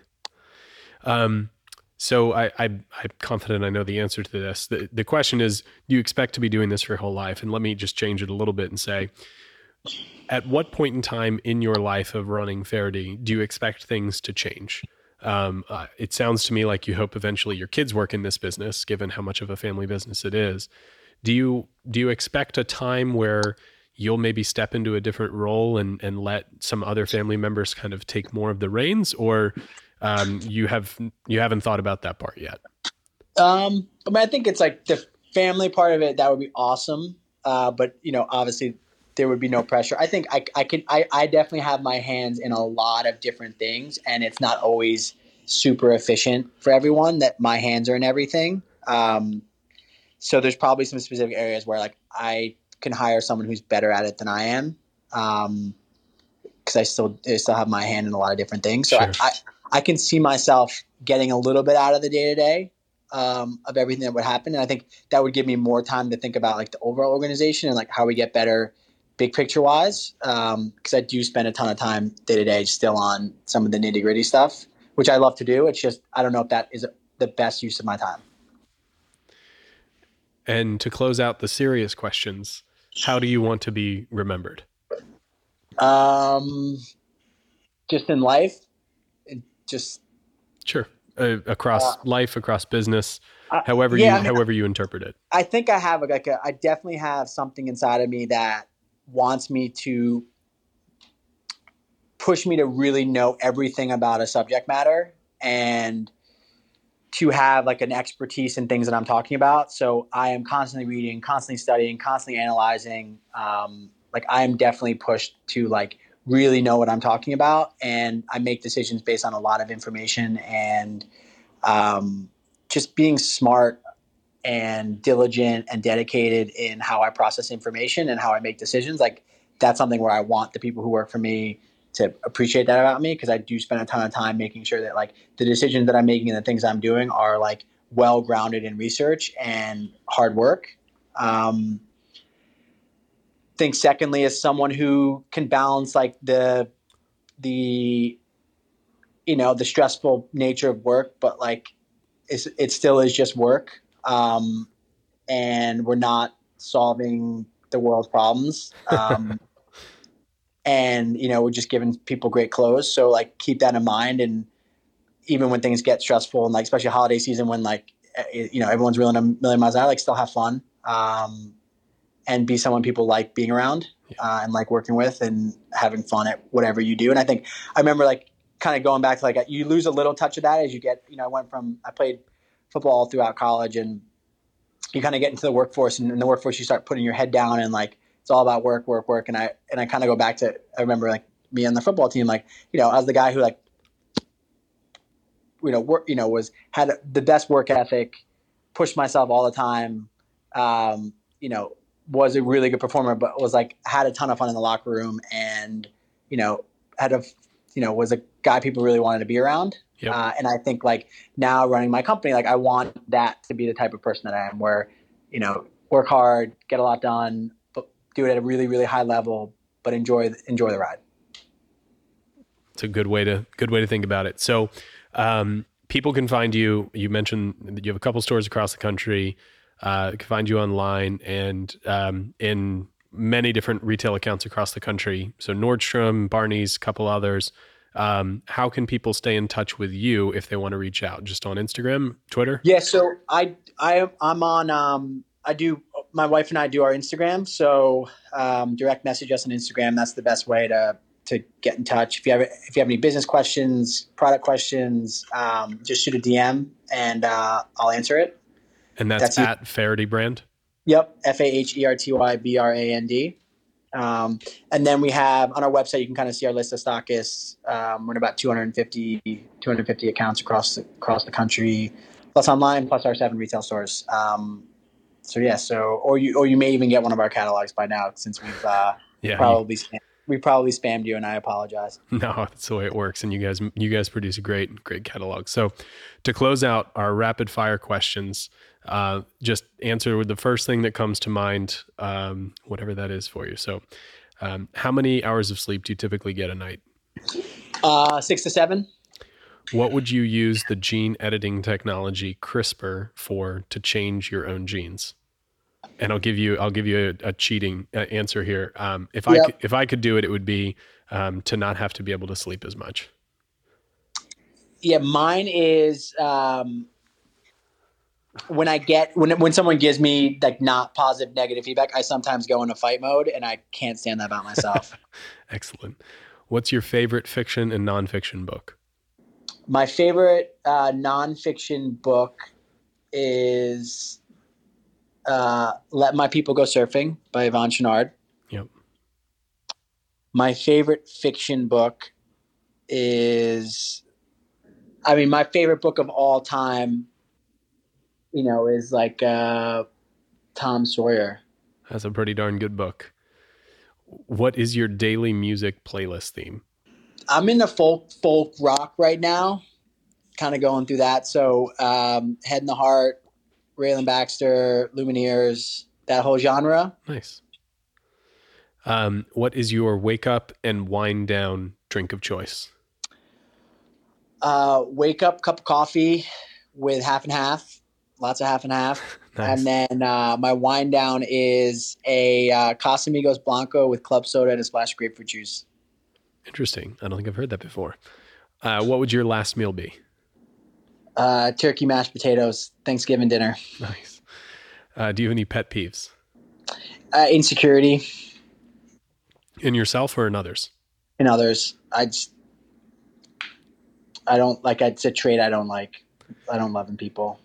Um, so I, I am confident I know the answer to this. The the question is, do you expect to be doing this for your whole life? And let me just change it a little bit and say, at what point in time in your life of running Faherty do you expect things to change? Um, uh, it sounds to me like you hope eventually your kids work in this business, given how much of a family business it is. Do you do you expect a time where you'll maybe step into a different role and and let some other family members kind of take more of the reins? Or um, you have you haven't thought about that part yet? Um I, mean, I think it's like the family part of it that would be awesome. Uh, but you know obviously there would be no pressure i think i, I can I, I definitely have my hands in a lot of different things and it's not always super efficient for everyone that my hands are in everything um, so there's probably some specific areas where like I can hire someone who's better at it than I am. Um, because I still I still have my hand in a lot of different things. So sure. I, I, I can see myself getting a little bit out of the day to day of everything that would happen, and I think that would give me more time to think about like the overall organization and like how we get better, big picture wise. Because um, I do spend a ton of time day to day still on some of the nitty gritty stuff, which I love to do. It's just I don't know if that is the best use of my time. And to close out the serious questions, how do you want to be remembered? Um, just in life, just sure uh, across uh, life, across business, uh, however yeah, you I mean, however you interpret it. I think I have like a, I definitely have something inside of me that wants me to push me to really know everything about a subject matter and to have like an expertise in things that I'm talking about. So I am constantly reading, constantly studying, constantly analyzing. Um, like I am definitely pushed to like really know what I'm talking about, and I make decisions based on a lot of information and um, just being smart and diligent and dedicated in how I process information and how I make decisions. Like that's something where I want the people who work for me to appreciate that about me because I do spend a ton of time making sure that like the decisions that I'm making and the things I'm doing are like well grounded in research and hard work. Um, think secondly is someone who can balance like the the you know the stressful nature of work, but like it's, it still is just work, um, and we're not solving the world's problems. Um, (laughs) and you know we're just giving people great clothes, so like keep that in mind. And even when things get stressful, and like especially holiday season when like eh, you know everyone's reeling a million miles an hour, like still have fun. Um, and be someone people like being around uh, and like working with and having fun at whatever you do. And I think I remember like kind of going back to like you lose a little touch of that as you get you know I went from I played football all throughout college and you kind of get into the workforce and in the workforce you start putting your head down and like it's all about work work work and I and I kind of go back to I remember like me on the football team like you know I was the guy who like you know work you know was had the best work ethic pushed myself all the time um, you know was a really good performer, but was like had a ton of fun in the locker room, and you know had a you know was a guy people really wanted to be around. Yep. Uh, and I think like now running my company, like I want that to be the type of person that I am, where you know work hard, get a lot done, but do it at a really really high level, but enjoy enjoy the ride. It's a good way to good way to think about it. So. Um, people can find you. You mentioned that you have a couple stores across the country uh, can find you online and um, in many different retail accounts across the country. So Nordstrom, Barney's, a couple others. Um, how can people stay in touch with you if they want to reach out? Just on Instagram, Twitter? Yeah. So I, I, I'm on, um, I do, my wife and I do our Instagram. So um, direct message us on Instagram. That's the best way to, to get in touch. If you have, if you have any business questions, product questions, um, just shoot a DM and uh, I'll answer it. And that's, that's at Faherty Brand? Yep. F A H E R T Y B R A N D. Um, and then we have on our website, you can kind of see our list of stockists. Um, we're in about 250, 250 accounts across the, across the country, plus online, plus our seven retail stores. Um, so yeah, so or you or you may even get one of our catalogs by now since we've uh, yeah, probably you, we probably spammed you, and I apologize. (laughs) No, that's the way it works, and you guys you guys produce a great great catalog. So to close out our rapid fire questions, uh, just answer with the first thing that comes to mind, um, whatever that is for you. So, um, how many hours of sleep do you typically get a night? Uh, six to seven. What would you use the gene editing technology CRISPR for to change your own genes? And I'll give you I'll give you a, a cheating uh, answer here. Um, if yep. I could, if I could do it, it would be um, to not have to be able to sleep as much. Yeah, mine is um, when I get when when someone gives me like not positive negative feedback, I sometimes go into fight mode, and I can't stand that about myself. (laughs) Excellent. What's your favorite fiction and nonfiction book? My favorite uh, nonfiction book is uh, "Let My People Go Surfing" by Yvon Chouinard. Yep. My favorite fiction book is, I mean, my favorite book of all time you know, is like uh, Tom Sawyer. That's a pretty darn good book. What is your daily music playlist theme? I'm in the folk folk rock right now, kind of going through that. So, um, Head and the Heart, Rayland Baxter, Lumineers, that whole genre. Nice. Um, what is your wake up and wind down drink of choice? Uh, wake up, cup of coffee with half and half lots of half and half. (laughs) nice. And then uh, my wind down is a uh, Casamigos Blanco with club soda and a splash of grapefruit juice. Interesting. I don't think I've heard that before. Uh, what would your last meal be? Uh, turkey mashed potatoes, Thanksgiving dinner. Nice. Uh, do you have any pet peeves? Uh, insecurity. In yourself or in others? In others. I just, I don't like, it's a trait I don't like. I don't love in people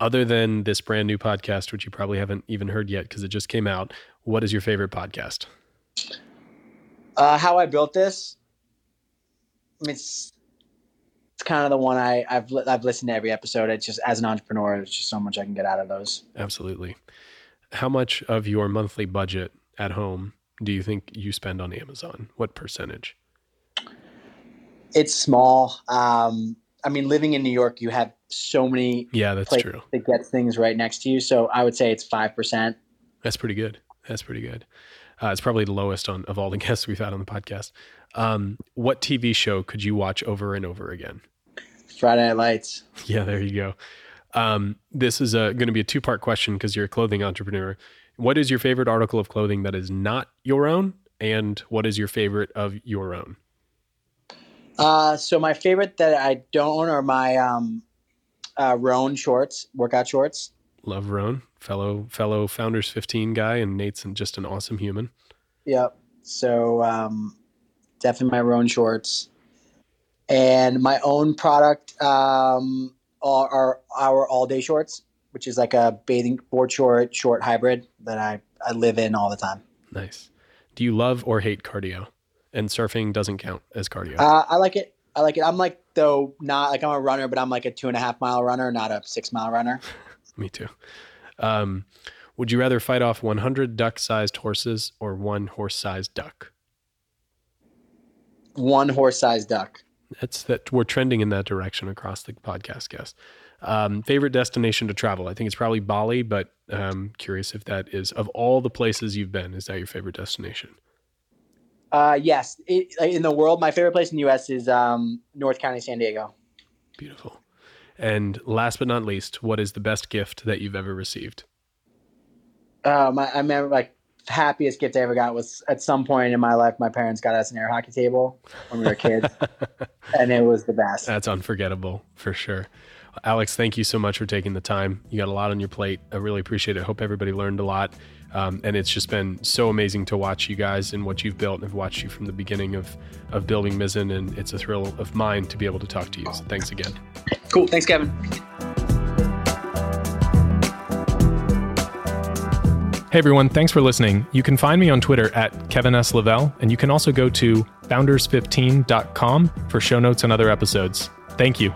other than this brand new podcast, which you probably haven't even heard yet because it just came out, what is your favorite podcast? Uh, how I built this. I mean, it's it's kind of the one I, I've I've listened to every episode. It's just as an entrepreneur, it's just so much I can get out of those. Absolutely. How much of your monthly budget at home do you think you spend on Amazon? What percentage? It's small. Um, I mean, living in New York, you have so many Yeah, that's true. that get things right next to you. So I would say it's five percent. That's pretty good. That's pretty good. Uh, it's probably the lowest on of all the (laughs) guests we've had on the podcast. Um, what TV show could you watch over and over again? Friday Night Lights. (laughs) Yeah, there you go. Um, this is going to be a two part question because you're a clothing entrepreneur. What is your favorite article of clothing that is not your own? And what is your favorite of your own? Uh, so my favorite that I don't own are my um, uh, Rhone shorts, workout shorts. Love Rhone, fellow fellow Founders 15 guy, and Nate's just an awesome human. Yep. So um, definitely my Rhone shorts, and my own product um, are, are our all day shorts, which is like a bathing board short, short hybrid that I I live in all the time. Nice. Do you love or hate cardio? And surfing doesn't count as cardio. Uh, I like it. I like it. I'm like though not like I'm a runner, but I'm like a two and a half mile runner, not a six mile runner. (laughs) Me too. Um, would you rather fight off 100 duck-sized horses or one horse-sized duck? One horse sized duck. That's that we're trending in that direction across the podcast guest. Um, favorite destination to travel? I think it's probably Bali, but um, curious if that is of all the places you've been, is that your favorite destination? Uh, yes, it, in the world, my favorite place in the U.S. is um, North County, San Diego. Beautiful. And last but not least, what is the best gift that you've ever received? Uh, my, I remember like happiest gift I ever got was at some point in my life, my parents got us an air hockey table when we were kids, (laughs) and it was the best. That's unforgettable for sure. Alex, thank you so much for taking the time. You got a lot on your plate. I really appreciate it. Hope everybody learned a lot. Um, and it's just been so amazing to watch you guys and what you've built. I've watched you from the beginning of, of building Mizzen, and it's a thrill of mine to be able to talk to you. So thanks again. Cool. Thanks, Kevin. Hey everyone, thanks for listening. You can find me on Twitter at Kevin S. Lavelle, and you can also go to founders15.com for show notes and other episodes. Thank you.